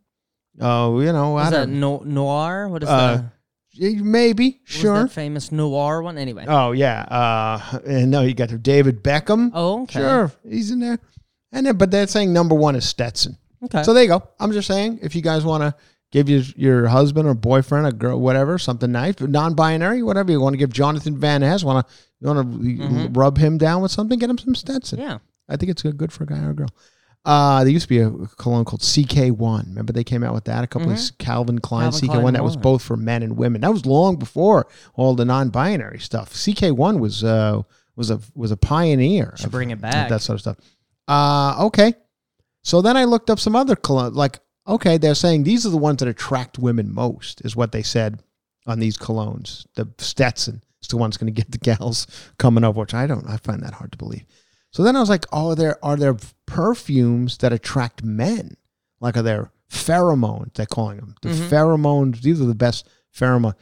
Oh, you know, I Is that don't. no, noir? What is Uh, that? Maybe What sure. that famous noir one? Anyway. Oh yeah. Uh, and no, you got the David Beckham. oh, okay. Sure, he's in there. And then, but they're saying number one is Stetson. Okay. So there you go. I'm just saying, if you guys want to give your your husband or boyfriend, a girl, whatever, something nice, non-binary, whatever you want to give Jonathan Van Ness, want to you want to rub him down with something, get him some Stetson. Mm-hmm. yeah. I think it's good for a guy or a girl. Uh, there used to be a cologne called CK1. Remember they came out with that? A couple of Calvin Klein Mm-hmm. Calvin CK1 Klein that was both for men and women. That was long before all the non-binary stuff. CK1 was uh was a was a pioneer. Should of- bring it back. That sort of stuff. Uh, okay. So then I looked up some other cologne. Like, okay, they're saying these are the ones that attract women most, is what they said on these colognes. The Stetson is the one's going to get the gals coming over, which I don't. I find that hard to believe. So then I was like, oh, are there are there perfumes that attract men? Like, are there pheromones? They're calling them the Mhm. pheromones. These are the best pheromone.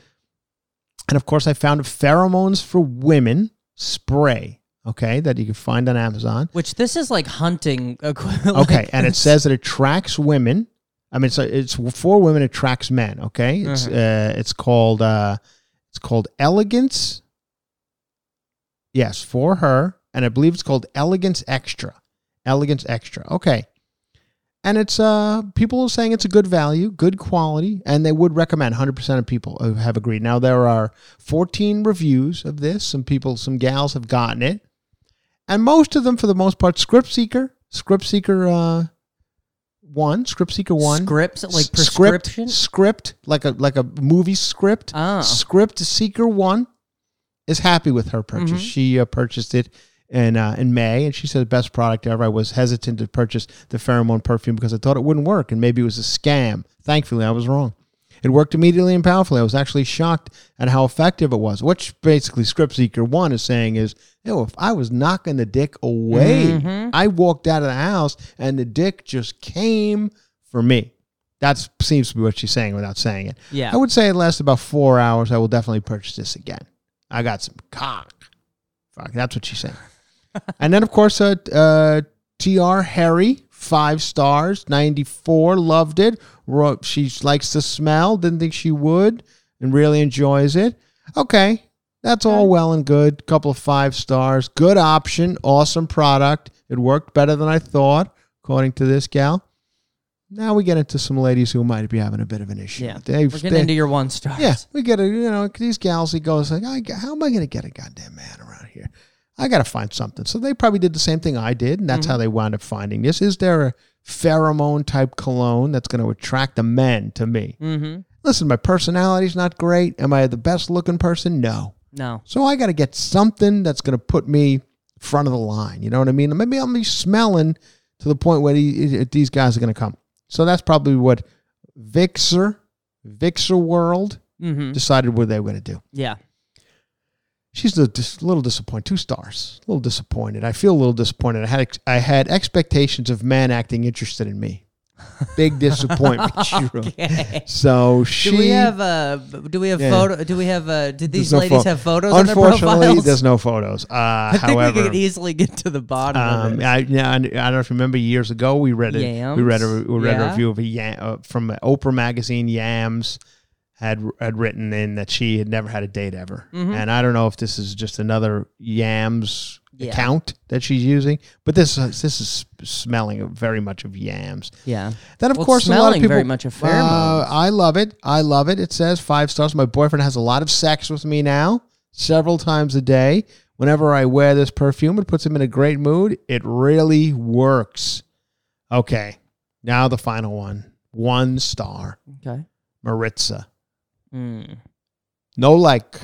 And of course, I found pheromones for women spray. Okay, that you can find on Amazon. Which this is like hunting equivalent. [laughs] Okay, and it says it attracts women. I mean, it's it's for women, it attracts men. Okay, it's uh, it's called uh, it's called elegance. Yes, for her, and I believe it's called elegance extra. Elegance extra. Okay, and it's uh people are saying it's a good value, good quality, and they would recommend. Hundred percent of people have agreed. Now there are fourteen reviews of this. Some people, some gals have gotten it and most of them, for the most part, Script Seeker, Script Seeker uh, one, Script Seeker one, Scripts like prescription. script, script like a like a movie script, Ah. Script Seeker one is happy with her purchase. Mm-hmm. She uh, purchased it in uh, in May, and she said best product ever. I was hesitant to purchase the pheromone perfume because I thought it wouldn't work, and maybe it was a scam. Thankfully, I was wrong. It worked immediately and powerfully. I was actually shocked at how effective it was. Which basically Script Seeker One is saying is, yo, if I was knocking the dick away, Mm-hmm. I walked out of the house and the dick just came for me. That seems to be what she's saying without saying it. Yeah. I would say it lasts about four hours. I will definitely purchase this again. I got some cock. Fuck, that's what she's saying. [laughs] and then, of course, uh, uh, TR Harry, five stars, 94, loved it. She likes the smell, didn't think she would, and really enjoys it. Okay, that's all well and good. Couple of five stars. Good option. Awesome product. It worked better than I thought, according to this gal. Now we get into some ladies who might be having a bit of an issue. Yeah. They've- We're getting they- into your one stars. yeah, we get a you know these gals. He goes like, I, how am I going to get a goddamn man around here? I got to find something. So they probably did the same thing I did, and that's mm-hmm. how they wound up finding this. Is there a pheromone type cologne that's going to attract the men to me? Mm-hmm. Listen, my personality's not great. Am I the best looking person? No. No. So I got to get something that's going to put me front of the line. You know what I mean? Maybe I'll be smelling to the point where the, these guys are going to come. So that's probably what Vixer, Vixer World Mm-hmm. decided what they were going to do. Yeah. She's a dis- little disappointed. Two stars. A little disappointed. I feel a little disappointed. I had ex- I had expectations of men acting interested in me. Big [laughs] disappointment. Okay. So she. Do we have uh do we have Yeah. photo do we have uh did these no ladies pho- have photos on their Unfortunately, there's no photos. Uh, [laughs] I think however, we could easily get to the bottom of Um, it. I, yeah, I, I don't know if you remember years ago we read a we read a we read a review of a yam, uh, from Oprah magazine. Yams had had written in that she had never had a date ever, Mhm. and I don't know if this is just another Yams Yeah. account that she's using, but this is this is smelling very much of Yams. Yeah. Then of Well, course a lot of smelling people. very much of Uh. I love it. I love it. It says five stars. My boyfriend has a lot of sex with me now, several times a day. Whenever I wear this perfume, it puts him in a great mood. It really works. Okay, now the final one. One star. Okay. Maritza. Mm. No like.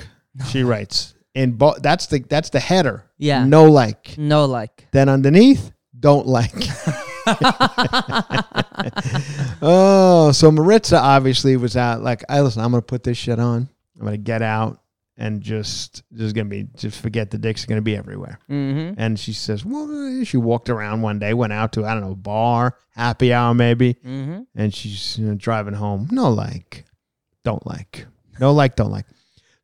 She writes. In bo- that's the that's the header. Yeah. No like. No like. Then underneath, don't like. [laughs] [laughs] oh, so Maritza obviously was out like, I listen, I'm gonna put this shit on. I'm gonna get out and just just gonna be just forget the dicks are gonna be everywhere. mm-hmm. And she says, well, she walked around one day, went out to I don't know bar, happy hour maybe, Mm-hmm. and she's you know, driving home. No like, don't like, no like, don't like.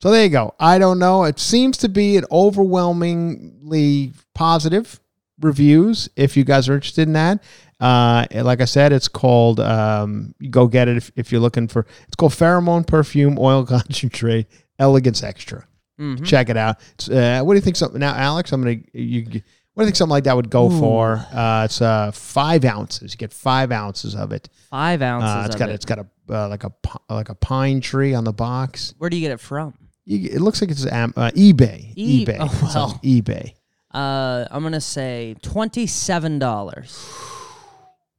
So there you go. I don't know. It seems to be an overwhelmingly positive reviews. If you guys are interested in that, uh, like I said, it's called. Um, you go get it if, if you're looking for. It's called pheromone perfume oil [laughs] concentrate elegance extra. Mm-hmm. Check it out. It's, uh, what do you think? Something now, Alex. I'm gonna. You. What do you think? Something like that would go Ooh. for? Uh, it's uh, five ounces. You get five ounces of it. Five ounces. Uh, it's got it. it's got a uh, like a like a pine tree on the box. Where do you get it from? You, it looks like it's um, uh, eBay. E- eBay. oh, well. eBay. Uh, I'm gonna say twenty-seven dollars.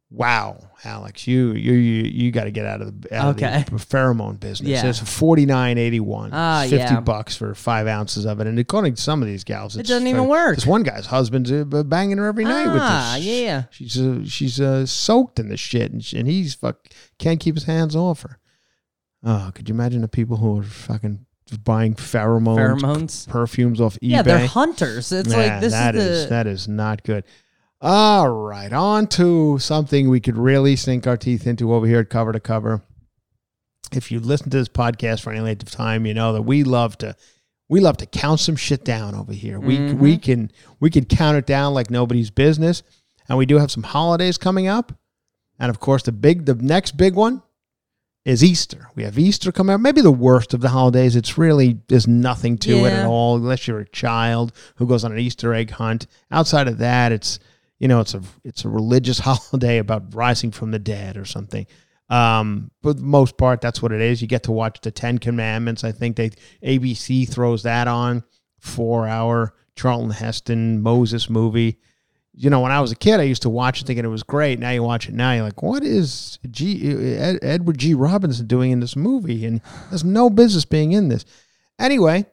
Wow, Alex, you you you, you got to get out of the, out Okay. of the pheromone business. Yeah. It's forty nine eighty one. Ah, fifty yeah. bucks for five ounces of it, and according to some of these gals, It doesn't even uh, work. This one guy's husband's uh, banging her every night with Ah, this. yeah. she's uh, she's uh, soaked in this shit, and, and he's fuck can't keep his hands off her. Oh, could you imagine the people who are fucking buying pheromones, Pheromones. perfumes off eBay? Yeah, they're hunters. It's like this that is is the that is not good. All right, on to something we could really sink our teeth into over here at Cover to Cover. If you listen to this podcast for any length of time, you know that we love to we love to count some shit down over here. We Mhm. we can we can count it down like nobody's business, and we do have some holidays coming up, and of course the big the next big one is Easter. We have Easter coming up. Maybe the worst of the holidays. It's really there's nothing to it at all, unless you're a child who goes on an Easter egg hunt. Outside of that, it's you know it's a it's a religious [laughs] holiday about rising from the dead or something. Um, but the most part, that's what it is. You get to watch the Ten Commandments. I think they ABC throws that on four hour Charlton Heston Moses movie. You know, when I was a kid, I used to watch it thinking it was great. Now you watch it now, you're like, what is G Ed, Edward G. Robinson doing in this movie? And there's no business being in this. Anyway,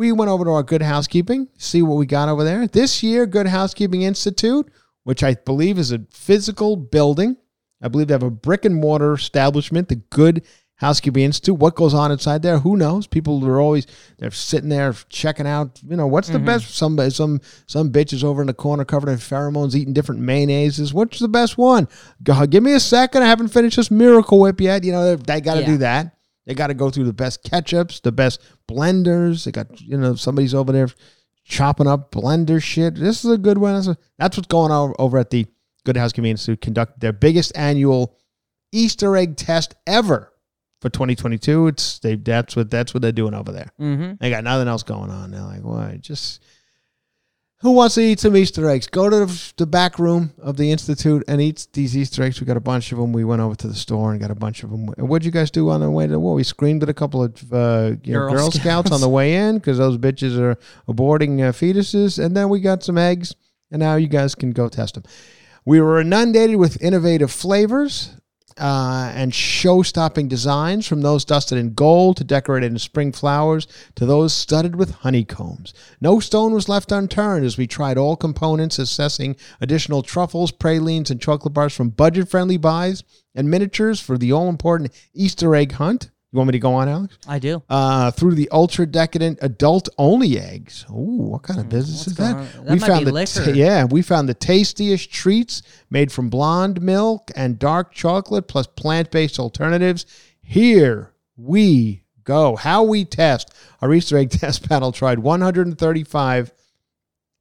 we went over to our Good Housekeeping, see what we got over there. This year, Good Housekeeping Institute, which I believe is a physical building. I believe they have a brick and mortar establishment, the Good Housekeeping Institute. What goes on inside there? Who knows? People are always they're sitting there checking out. You know what's the mm-hmm. best? Some some some bitches over in the corner covered in pheromones, eating different mayonnaises. What's the best one? Go, give me a second. I haven't finished this Miracle Whip yet. You know they got to Yeah. do that. They got to go through the best ketchups, the best blenders. They got you know somebody's over there chopping up blender shit. This is a good one. That's, what's going on over at the Good House Housekeeping Institute. Conduct their biggest annual Easter egg test ever for 2022. It's they that's what that's what they're doing over there. Mm-hmm. They got nothing else going on. They're like, what? Just Who wants to eat some Easter eggs? Go to the, back room of the institute and eat these Easter eggs. We got a bunch of them. We went over to the store and got a bunch of them. What'd you guys do on the way to the war? We screamed at a couple of uh, you know, Girl Girl, Scouts. Scouts. on the way in because those bitches are aborting uh, fetuses. And then we got some eggs, and now you guys can go test them. We were inundated with innovative flavors uh, and show-stopping designs, from those dusted in gold to decorated in spring flowers to those studded with honeycombs. No stone was left unturned as we tried all components, assessing additional truffles, pralines, and chocolate bars from budget-friendly buys and miniatures for the all-important Easter egg hunt. You want me to go on, Alex? I do. uh, through the ultra decadent adult only eggs. Ooh, what kind of business what's is that? That might be the yeah, we found the tastiest treats made from blonde milk and dark chocolate plus plant-based alternatives. Here we go. How we test our Easter egg [laughs] test panel tried 135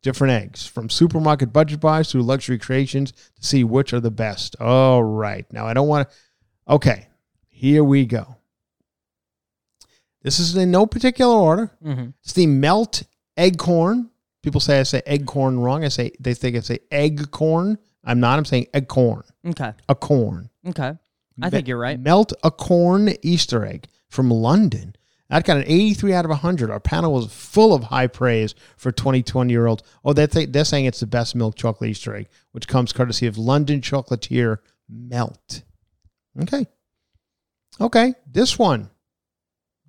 different eggs from supermarket budget buys through luxury creations to see which are the best. All right. Now I don't want to. Okay, here we go. This is in no particular order. Mm-hmm. It's the melt egg corn. People say I say egg corn wrong. I say they think I say egg corn. I'm not. I'm saying egg corn. Okay. A corn. Okay. I think you're right. Melt a corn Easter egg from London. That got an 83 out of 100. Our panel was full of high praise for 2020 year old. Oh, they're, th- they're saying it's the best milk chocolate Easter egg, which comes courtesy of London chocolatier Melt. Okay. Okay. This one.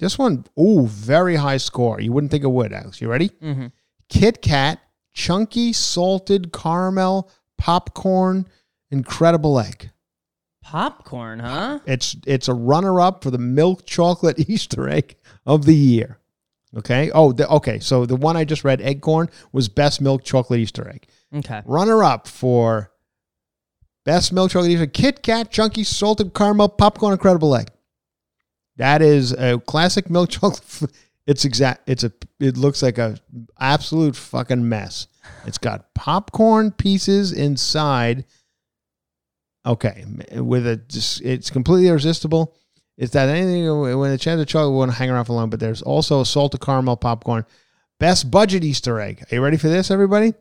This one, ooh, very high score. You wouldn't think it would, Alex. You ready? Mm-hmm. Kit Kat, chunky salted caramel popcorn, incredible egg. Popcorn, huh? It's it's a runner up for the milk chocolate [laughs] Easter egg of the year. Okay. Oh, the, okay. So the one I just read, egg corn, was best milk chocolate Easter egg. Okay. Runner up for best milk chocolate Easter egg, Kit Kat chunky salted caramel popcorn incredible egg. That is a classic milk [laughs] chocolate. It's exact. It's a. It looks like a absolute fucking mess. It's got popcorn pieces inside. Okay, with a just it's completely irresistible. Is that anything when the of chocolate won't hang around for long? But there's also a salted caramel popcorn. Best budget Easter egg. Are you ready for this, everybody?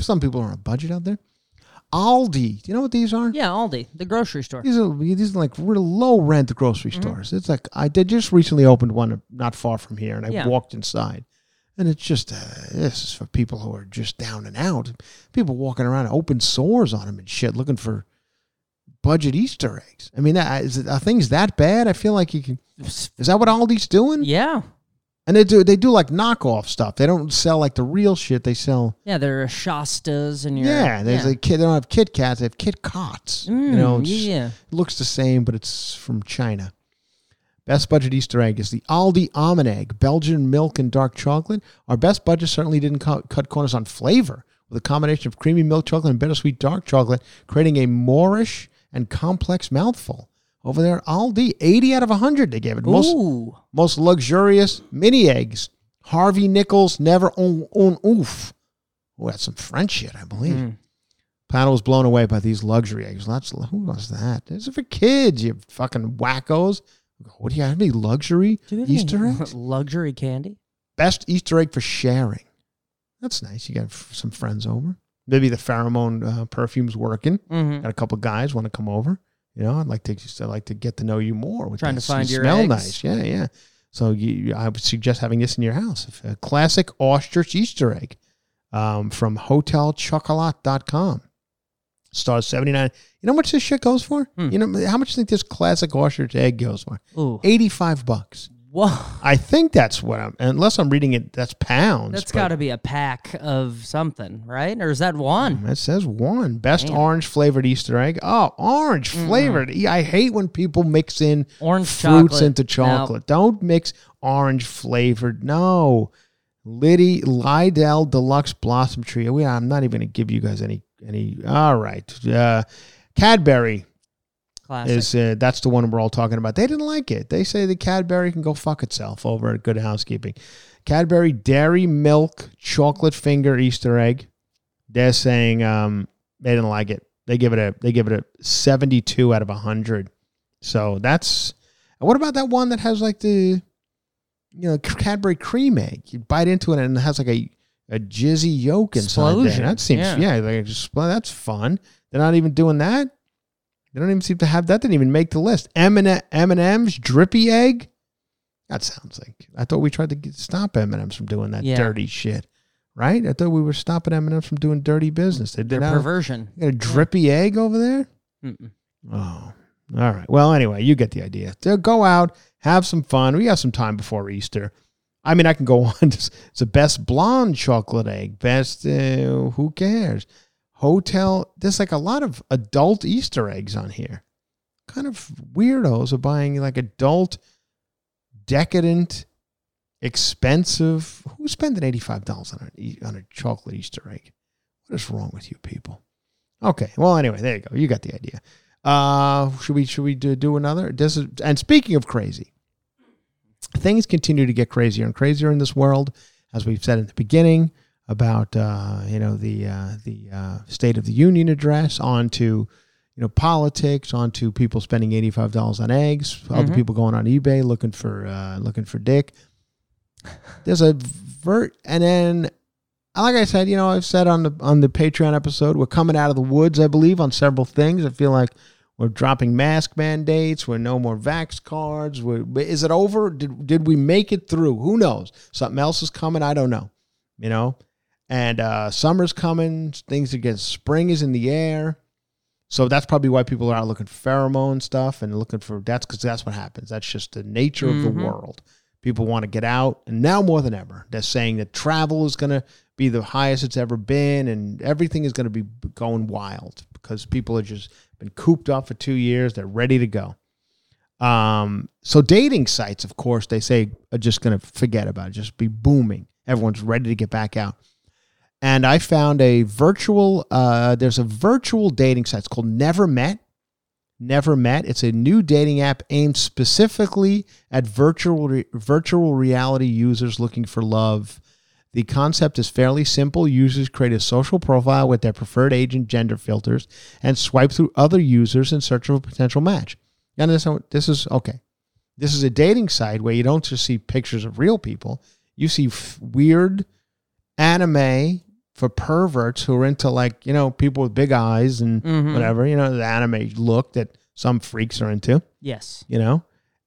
Some people are on a budget out there. Aldi. Do you know what these are? Yeah, Aldi, the grocery store. These are these are like real low rent grocery Mm-hmm. stores. It's like I did just recently opened one not far from here, and I Yeah. walked inside, and it's just uh, this is for people who are just down and out. People walking around open sores on them and shit, looking for budget Easter eggs. I mean, that, is it, are things that bad? I feel like you can. Is that what Aldi's doing? Yeah. And they do they do like knockoff stuff. They don't sell like the real shit. They sell Yeah, there are Shastas and your yeah. There's like kid. They don't have Kit Kats. They have Kit Kots. Mm, you know, yeah. it looks the same, but it's from China. Best budget Easter egg is the Aldi almond egg, Belgian milk and dark chocolate. Our best budget certainly didn't cut, cut corners on flavor, with a combination of creamy milk chocolate and bittersweet dark chocolate, creating a Moorish and complex mouthful. Over there, Aldi, 80 out of 100 they gave it. Most, Ooh. most luxurious mini eggs. Harvey Nichols, never on, on oof. Oh, that's some French shit, I believe. Mm. Panel was blown away by these luxury eggs. That's who was that? This is for kids, you fucking wackos. What do you have any luxury Do we have Easter eggs? [laughs] luxury candy? Best Easter egg for sharing. That's nice. You got f- some friends over. Maybe the pheromone uh, perfume's working. Mm-hmm. Got a couple guys want to come over. You know, I'd like to just I'd like to get to know you more. With Trying to this. You find your smell eggs. nice. Yeah, yeah. So you, I would suggest having this in your house. A classic ostrich Easter egg um, from hotelchocolat.com. Stars 79. You know how much this shit goes for? Hmm. You know how much do you think this classic ostrich egg goes for? Ooh. 85 bucks. Whoa. I think that's what I'm unless I'm reading it that's pounds. That's but got to be a pack of something, right? Or is that one? It says one. Best Damn. orange flavored Easter egg. Oh, orange flavored. Yeah, I hate when people mix in Orange fruits chocolate. into chocolate. Don't mix orange flavored. No. Liddy Lydell Deluxe Blossom Tree. We, I'm not even going to give you guys any any. All right. Uh, Cadbury Classic. is uh, that's the one we're all talking about. They didn't like it. They say the Cadbury can go fuck itself over at Good Housekeeping. Cadbury Dairy Milk Chocolate Finger Easter Egg. They're saying um, they didn't like it. They give it a they give it a seventy two out of hundred. So that's. and What about that one that has like the, you know, Cadbury cream egg? You bite into it and it has like a a jizzy yolk inside there. That seems yeah. yeah, like just well, that's fun. They're not even doing that. They don't even seem to have that. Didn't even make the list. M and M's drippy egg. That sounds like I thought we tried to get, stop M and M's from doing that Yeah. dirty shit, right? I thought we were stopping M and M's from doing dirty business. They did perversion. you got a drippy egg over there. Mm-mm. Oh, all right. Well, anyway, you get the idea. So go out, have some fun. We have some time before Easter. I mean, I can go [laughs] on. It's it's the best blonde chocolate egg. Best, uh, who cares? Hotel. There's like a lot of adult Easter eggs on here. Kind of weirdos are buying like adult, decadent, expensive. Who's spending eighty five dollars on a on a chocolate Easter egg? What is wrong with you people? Okay. Well, anyway, there you go. You got the idea. Uh, should we should we do, do another? Is, and speaking of crazy, things continue to get crazier and crazier in this world, as we've said in the beginning about uh, you know the uh, the uh, State of the Union address, on to you know politics, on to people spending eighty five dollars on eggs, other Mhm. people going on eBay looking for uh, looking for dick. There's a vert, and then like I said, you know, I've said on the on the Patreon episode, we're coming out of the woods, I believe, on several things. I feel like we're dropping mask mandates. We're no more vax cards. We're, is it over? Did did we make it through? Who knows? Something else is coming. I don't know. You know, and uh, summer's coming. Things are getting spring is in the air. So that's probably why people are out looking for pheromone stuff and looking for that's because that's what happens. That's just the nature of the Mhm. world. People want to get out, and now more than ever, they're saying that travel is going to be the highest it's ever been, and everything is going to be going wild because people have just been cooped up for two years. They're ready to go. Um, so dating sites, of course, they say are just going to forget about it, just be booming. Everyone's ready to get back out. And I found a virtual. Uh, there's a virtual dating site. It's called Never Met. Never Met. It's a new dating app aimed specifically at virtual re- virtual reality users looking for love. The concept is fairly simple. Users create a social profile with their preferred age and gender filters and swipe through other users in search of a potential match. And this, this is okay. This is a dating site where you don't just see pictures of real people. You see f- weird anime for perverts who are into like, you know, people with big eyes and Mhm. whatever, you know, the anime look that some freaks are into. Yes. you know?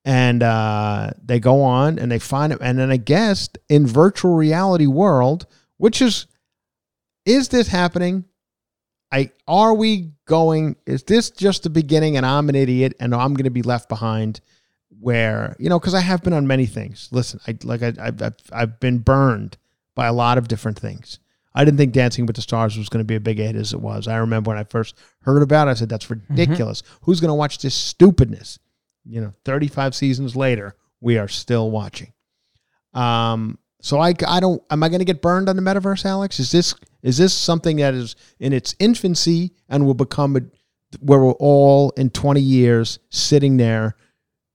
And uh, they go on and they find it. And then i guess in virtual reality world which is is this happening? I are we going is this just the beginning and i'm an idiot and i'm going to be left behind where you know because i have been on many things. Listen i like I, I've, I've, I've been burned by a lot of different things i didn't think dancing with the stars was going to be a big hit as it was. I remember when i first heard about it i said that's ridiculous. Who's going to watch this stupidness? You know 35 seasons later we are still watching. Um so i i don't am i going to get burned on the metaverse alex? Is this is this something that is in its infancy and will become a where we're all in 20 years sitting there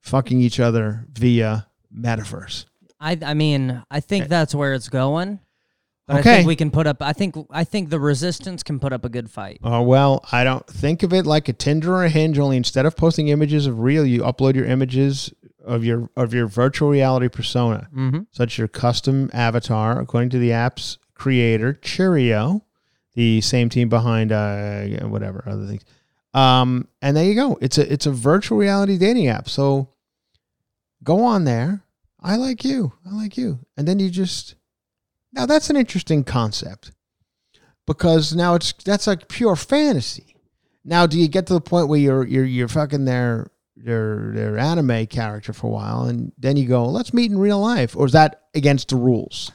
fucking each other via metaverse? I I mean, I think that's where it's going. But I Okay. think we can put up I think I think the resistance can put up a good fight. Oh well, I don't think of it like a Tinder or a Hinge. Only instead of posting images of real, you upload your images of your of your virtual reality persona, Mm-hmm. such your custom avatar, according to the app's creator, Cheerio, the same team behind uh whatever other things. Um, and there you go. It's a it's a virtual reality dating app. So go on there. I like you. I like you. And then you just now that's an interesting concept because now it's that's like pure fantasy. Now, do you get to the point where you're you're you're fucking their their their anime character for a while, and then you go, let's meet in real life, or is that against the rules?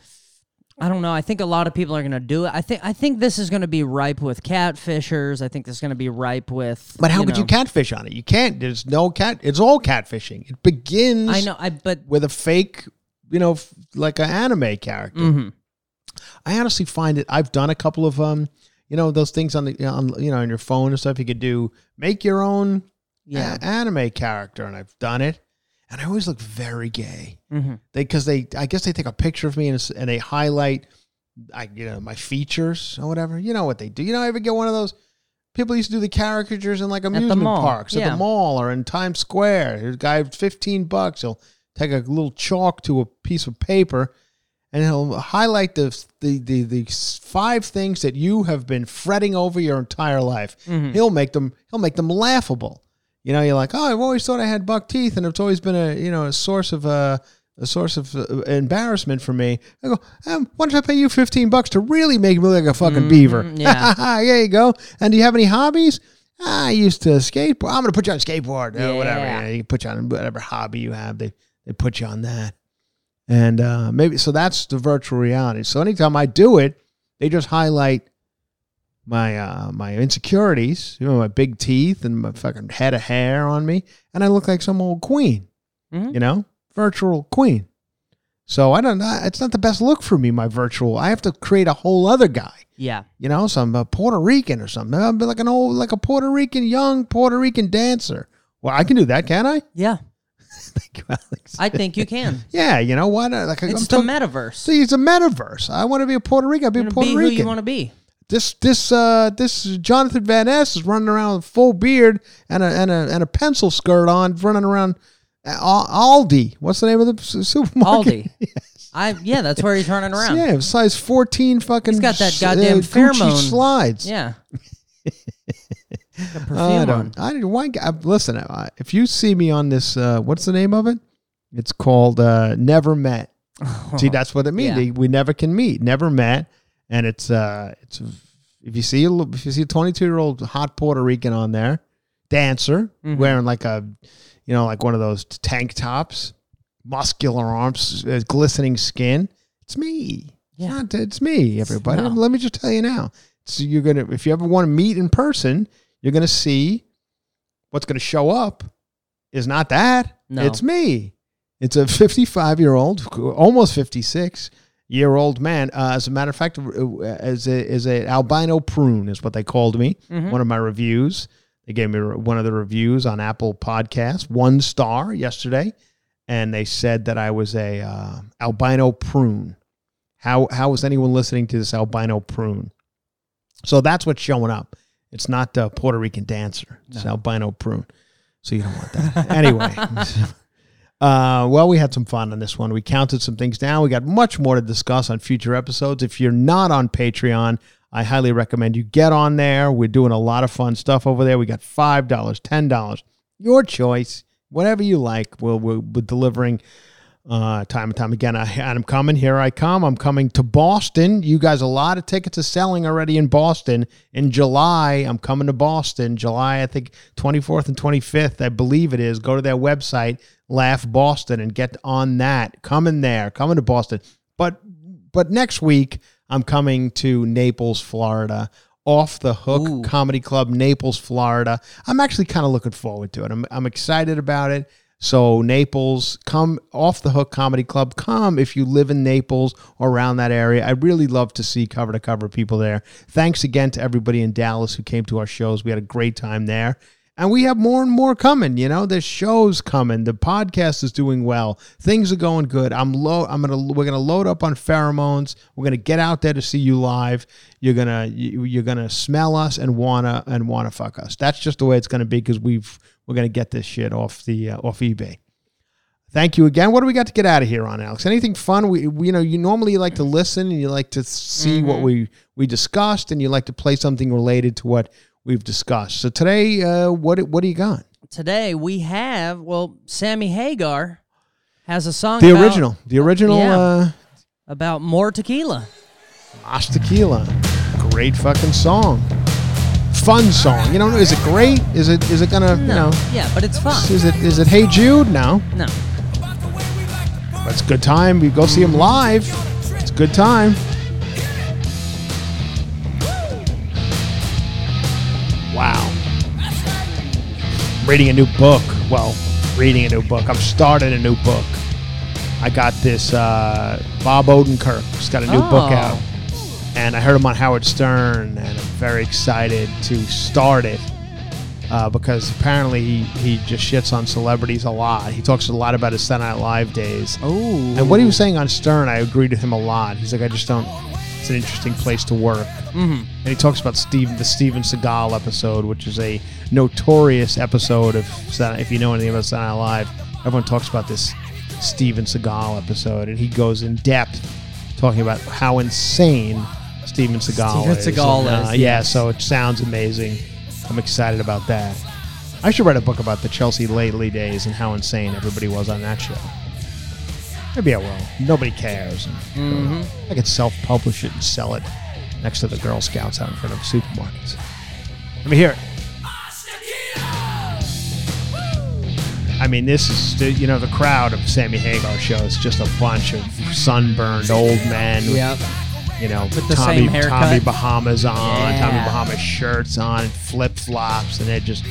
I don't know. I think a lot of people are going to do it. I think I think this is going to be ripe with catfishers. I think this is going to be ripe with. But how you could you catfish on it? You can't. There's no cat. It's all catfishing. It begins. I know. I but with a fake, you know, f- like an anime character. mhm. I honestly find it. I've done a couple of um, you know, those things on the on you know on your phone and stuff. You could do make your own yeah. a- anime character, and I've done it, and I always look very gay. hmm They because they I guess they take a picture of me and, it's- and they highlight, I you know my features or whatever. You know what they do. You know, I ever get one of those. People used to do the caricatures in like amusement parks at the mall or in Times Square. There's a guy with 15 bucks. He'll take a little chalk to a piece of paper and he'll highlight the the the, the five things that you have been fretting over your entire life. He'll make them he'll make them laughable. You know, you're like, oh, I've always thought I had buck teeth, and it's always been a you know a source of uh, a source of uh, embarrassment for me. I go, um, why don't I pay you fifteen bucks to really make me look like a fucking beaver? yeah. [laughs] there you go. And do you have any hobbies? "Ah, I used to skateboard. I'm going to put you on skateboard or whatever. Yeah. You, you can put you on whatever hobby you have. They they put you on that. And uh, maybe so that's the virtual reality. So anytime I do it, they just highlight my uh, my insecurities, you know, my big teeth and my fucking head of hair on me, and I look like some old queen, Mhm. you know, virtual queen. So I don't know. It's not the best look for me. My virtual. I have to create a whole other guy. Yeah. You know, some uh, Puerto Rican or something. I'll be like an old, like a Puerto Rican, young Puerto Rican dancer. Well, I can do that, can I? Yeah. [laughs] Thank you, Alex. I think you can. [laughs] yeah, you know why not? Like It's I'm the talking- metaverse. See, it's a metaverse. I want to be a Puerto Rican. I'll be a Puerto be who Rican. you want to be. this this uh this Jonathan Van Ness is running around with full beard and a and a and a pencil skirt on, running around Aldi. What's the name of the supermarket? Aldi. [laughs] I yeah, that's where he's running around. Yeah, size fourteen. Fucking. He's got that goddamn Gucci pheromone. slides. Yeah. The perfume I don't. I didn't. Why? I, listen, I, if you see me on this, uh, what's the name of it? It's called uh, Never Met. [laughs] See, that's what it means. Yeah. We never can meet. Never met, and it's uh, it's if you see a if you see a 22 year old hot Puerto Rican on there, dancer Mhm. wearing like a, you know, like one of those tank tops, muscular arms, uh, glistening skin. It's me. Yeah. It's, not, it's me. Everybody. No. Let me just tell you now. So you're gonna if you ever want to meet in person, you're gonna see what's gonna show up is not that. No. It's me. It's a 55 year old, almost 56 year old man. Uh, as a matter of fact, uh, as a as a albino prune is what they called me. Mhm. One of my reviews. They gave me one of the reviews on Apple Podcasts, one star yesterday, and they said that I was a uh, albino prune. How how is anyone listening to this albino prune? So that's what's showing up. It's not a Puerto Rican dancer. It's albino prune. So you don't want that. [laughs] anyway. [laughs] Uh, well, we had some fun on this one. We counted some things down. We got much more to discuss on future episodes. If you're not on Patreon, I highly recommend you get on there. We're doing a lot of fun stuff over there. We got $5, $10, your choice, whatever you like. We'll, we're, we're delivering uh, time and time again. I, I'm coming. Here I come. I'm coming to Boston. You guys, a lot of tickets are selling already in Boston. In July, I'm coming to Boston. July, I think 24th and 25th, I believe it is. Go to their website, Laugh Boston, and get on that. Coming there. Coming to Boston. But but next week, I'm coming to Naples, Florida. Off the Hook Ooh. Comedy Club, Naples, Florida. I'm actually kind of looking forward to it. I'm, I'm excited about it. So, Naples, come off the Hook Comedy Club. Come if you live in Naples or around that area. I really love to see cover to cover people there. Thanks again to everybody in Dallas who came to our shows. We had a great time there. And we have more and more coming. You know, there's shows coming. The podcast is doing well. Things are going good. I'm low. I'm gonna. We're gonna load up on pheromones. We're gonna get out there to see you live. You're gonna. You, you're gonna smell us and wanna and wanna fuck us. That's just the way it's gonna be because we've we're gonna get this shit off the uh, off eBay. Thank you again. What do we got to get out of here on, Alex? Anything fun? We, we you know you normally like to listen and you like to see what we we discussed and you like to play something related to what we've discussed. So today, uh, what what do you got? Today we have well, Sammy Hagar has a song The about, original, the original Yeah. uh, about more tequila. Mas Tequila. Great fucking song. Fun song. You know, is it great? Is it is it gonna you know? Yeah, but it's fun. Is it is it Hey Jude? No, No. but it's a good time. We go see him live. It's a good time. Wow. reading a new book. Well, reading a new book. I'm starting a new book. I got this uh, Bob Odenkirk. He's got a new book Oh. out, and I heard him on Howard Stern, and I'm very excited to start it uh, because apparently he, he just shits on celebrities a lot. He talks a lot about his Saturday Night Live days. Oh. And what he was saying on Stern, I agreed with him a lot. He's like, I just don't. It's an interesting place to work. Mhm. And he talks about Steve, the Steven Seagal episode, which is a notorious episode of. If you know anything about Saturday Night Live, everyone talks about this Steven Seagal episode, and he goes in depth talking about how insane Steven Seagal Steven is. Seagal And, uh, is, Yeah, yes. so it sounds amazing. I'm excited about that. I should write a book about the Chelsea Lately days and how insane everybody was on that show. Maybe I will. Nobody cares. And, uh, I could self-publish it and sell it next to the Girl Scouts out in front of supermarkets. Let me hear it. I mean, this is you know the crowd of Sammy Hagar show is just a bunch of sunburned old men. with, Yep. You know, With the Tommy same haircut. Tommy Bahamas on, Tommy Yeah. Bahamas shirts on, flip flops, and they're just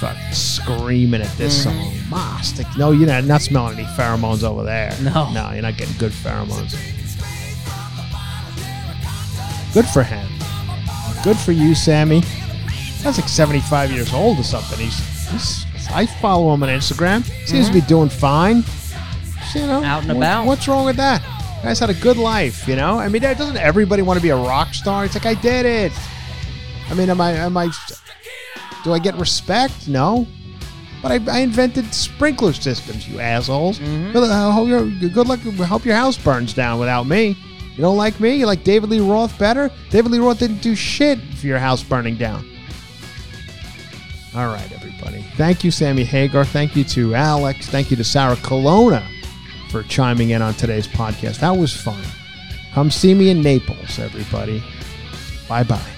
fucking screaming at this Mm-hmm. song. Mastic. No, you're not, not smelling any pheromones over there. No. no, you're not getting good pheromones. Good for him. Good for you, Sammy. That's like 75 years old or something. He's, he's I follow him on Instagram. Seems to be doing fine. You know, Mm-hmm. Out and what- about. What's wrong with that? Guy's had a good life, you know. I mean, doesn't everybody want to be a rock star? It's like I did it. I mean, am I? Am I? Do I get respect? No. But I, I invented sprinkler systems, you assholes. Mm-hmm. Good, I good luck. Hope your house burns down without me. You don't like me? You like David Lee Roth better? David Lee Roth didn't do shit for your house burning down. All right, everybody. Thank you, Sammy Hagar. Thank you to Alex. Thank you to Sarah Colonna for chiming in on today's podcast. That was fun. Come see me in Naples, everybody. Bye bye.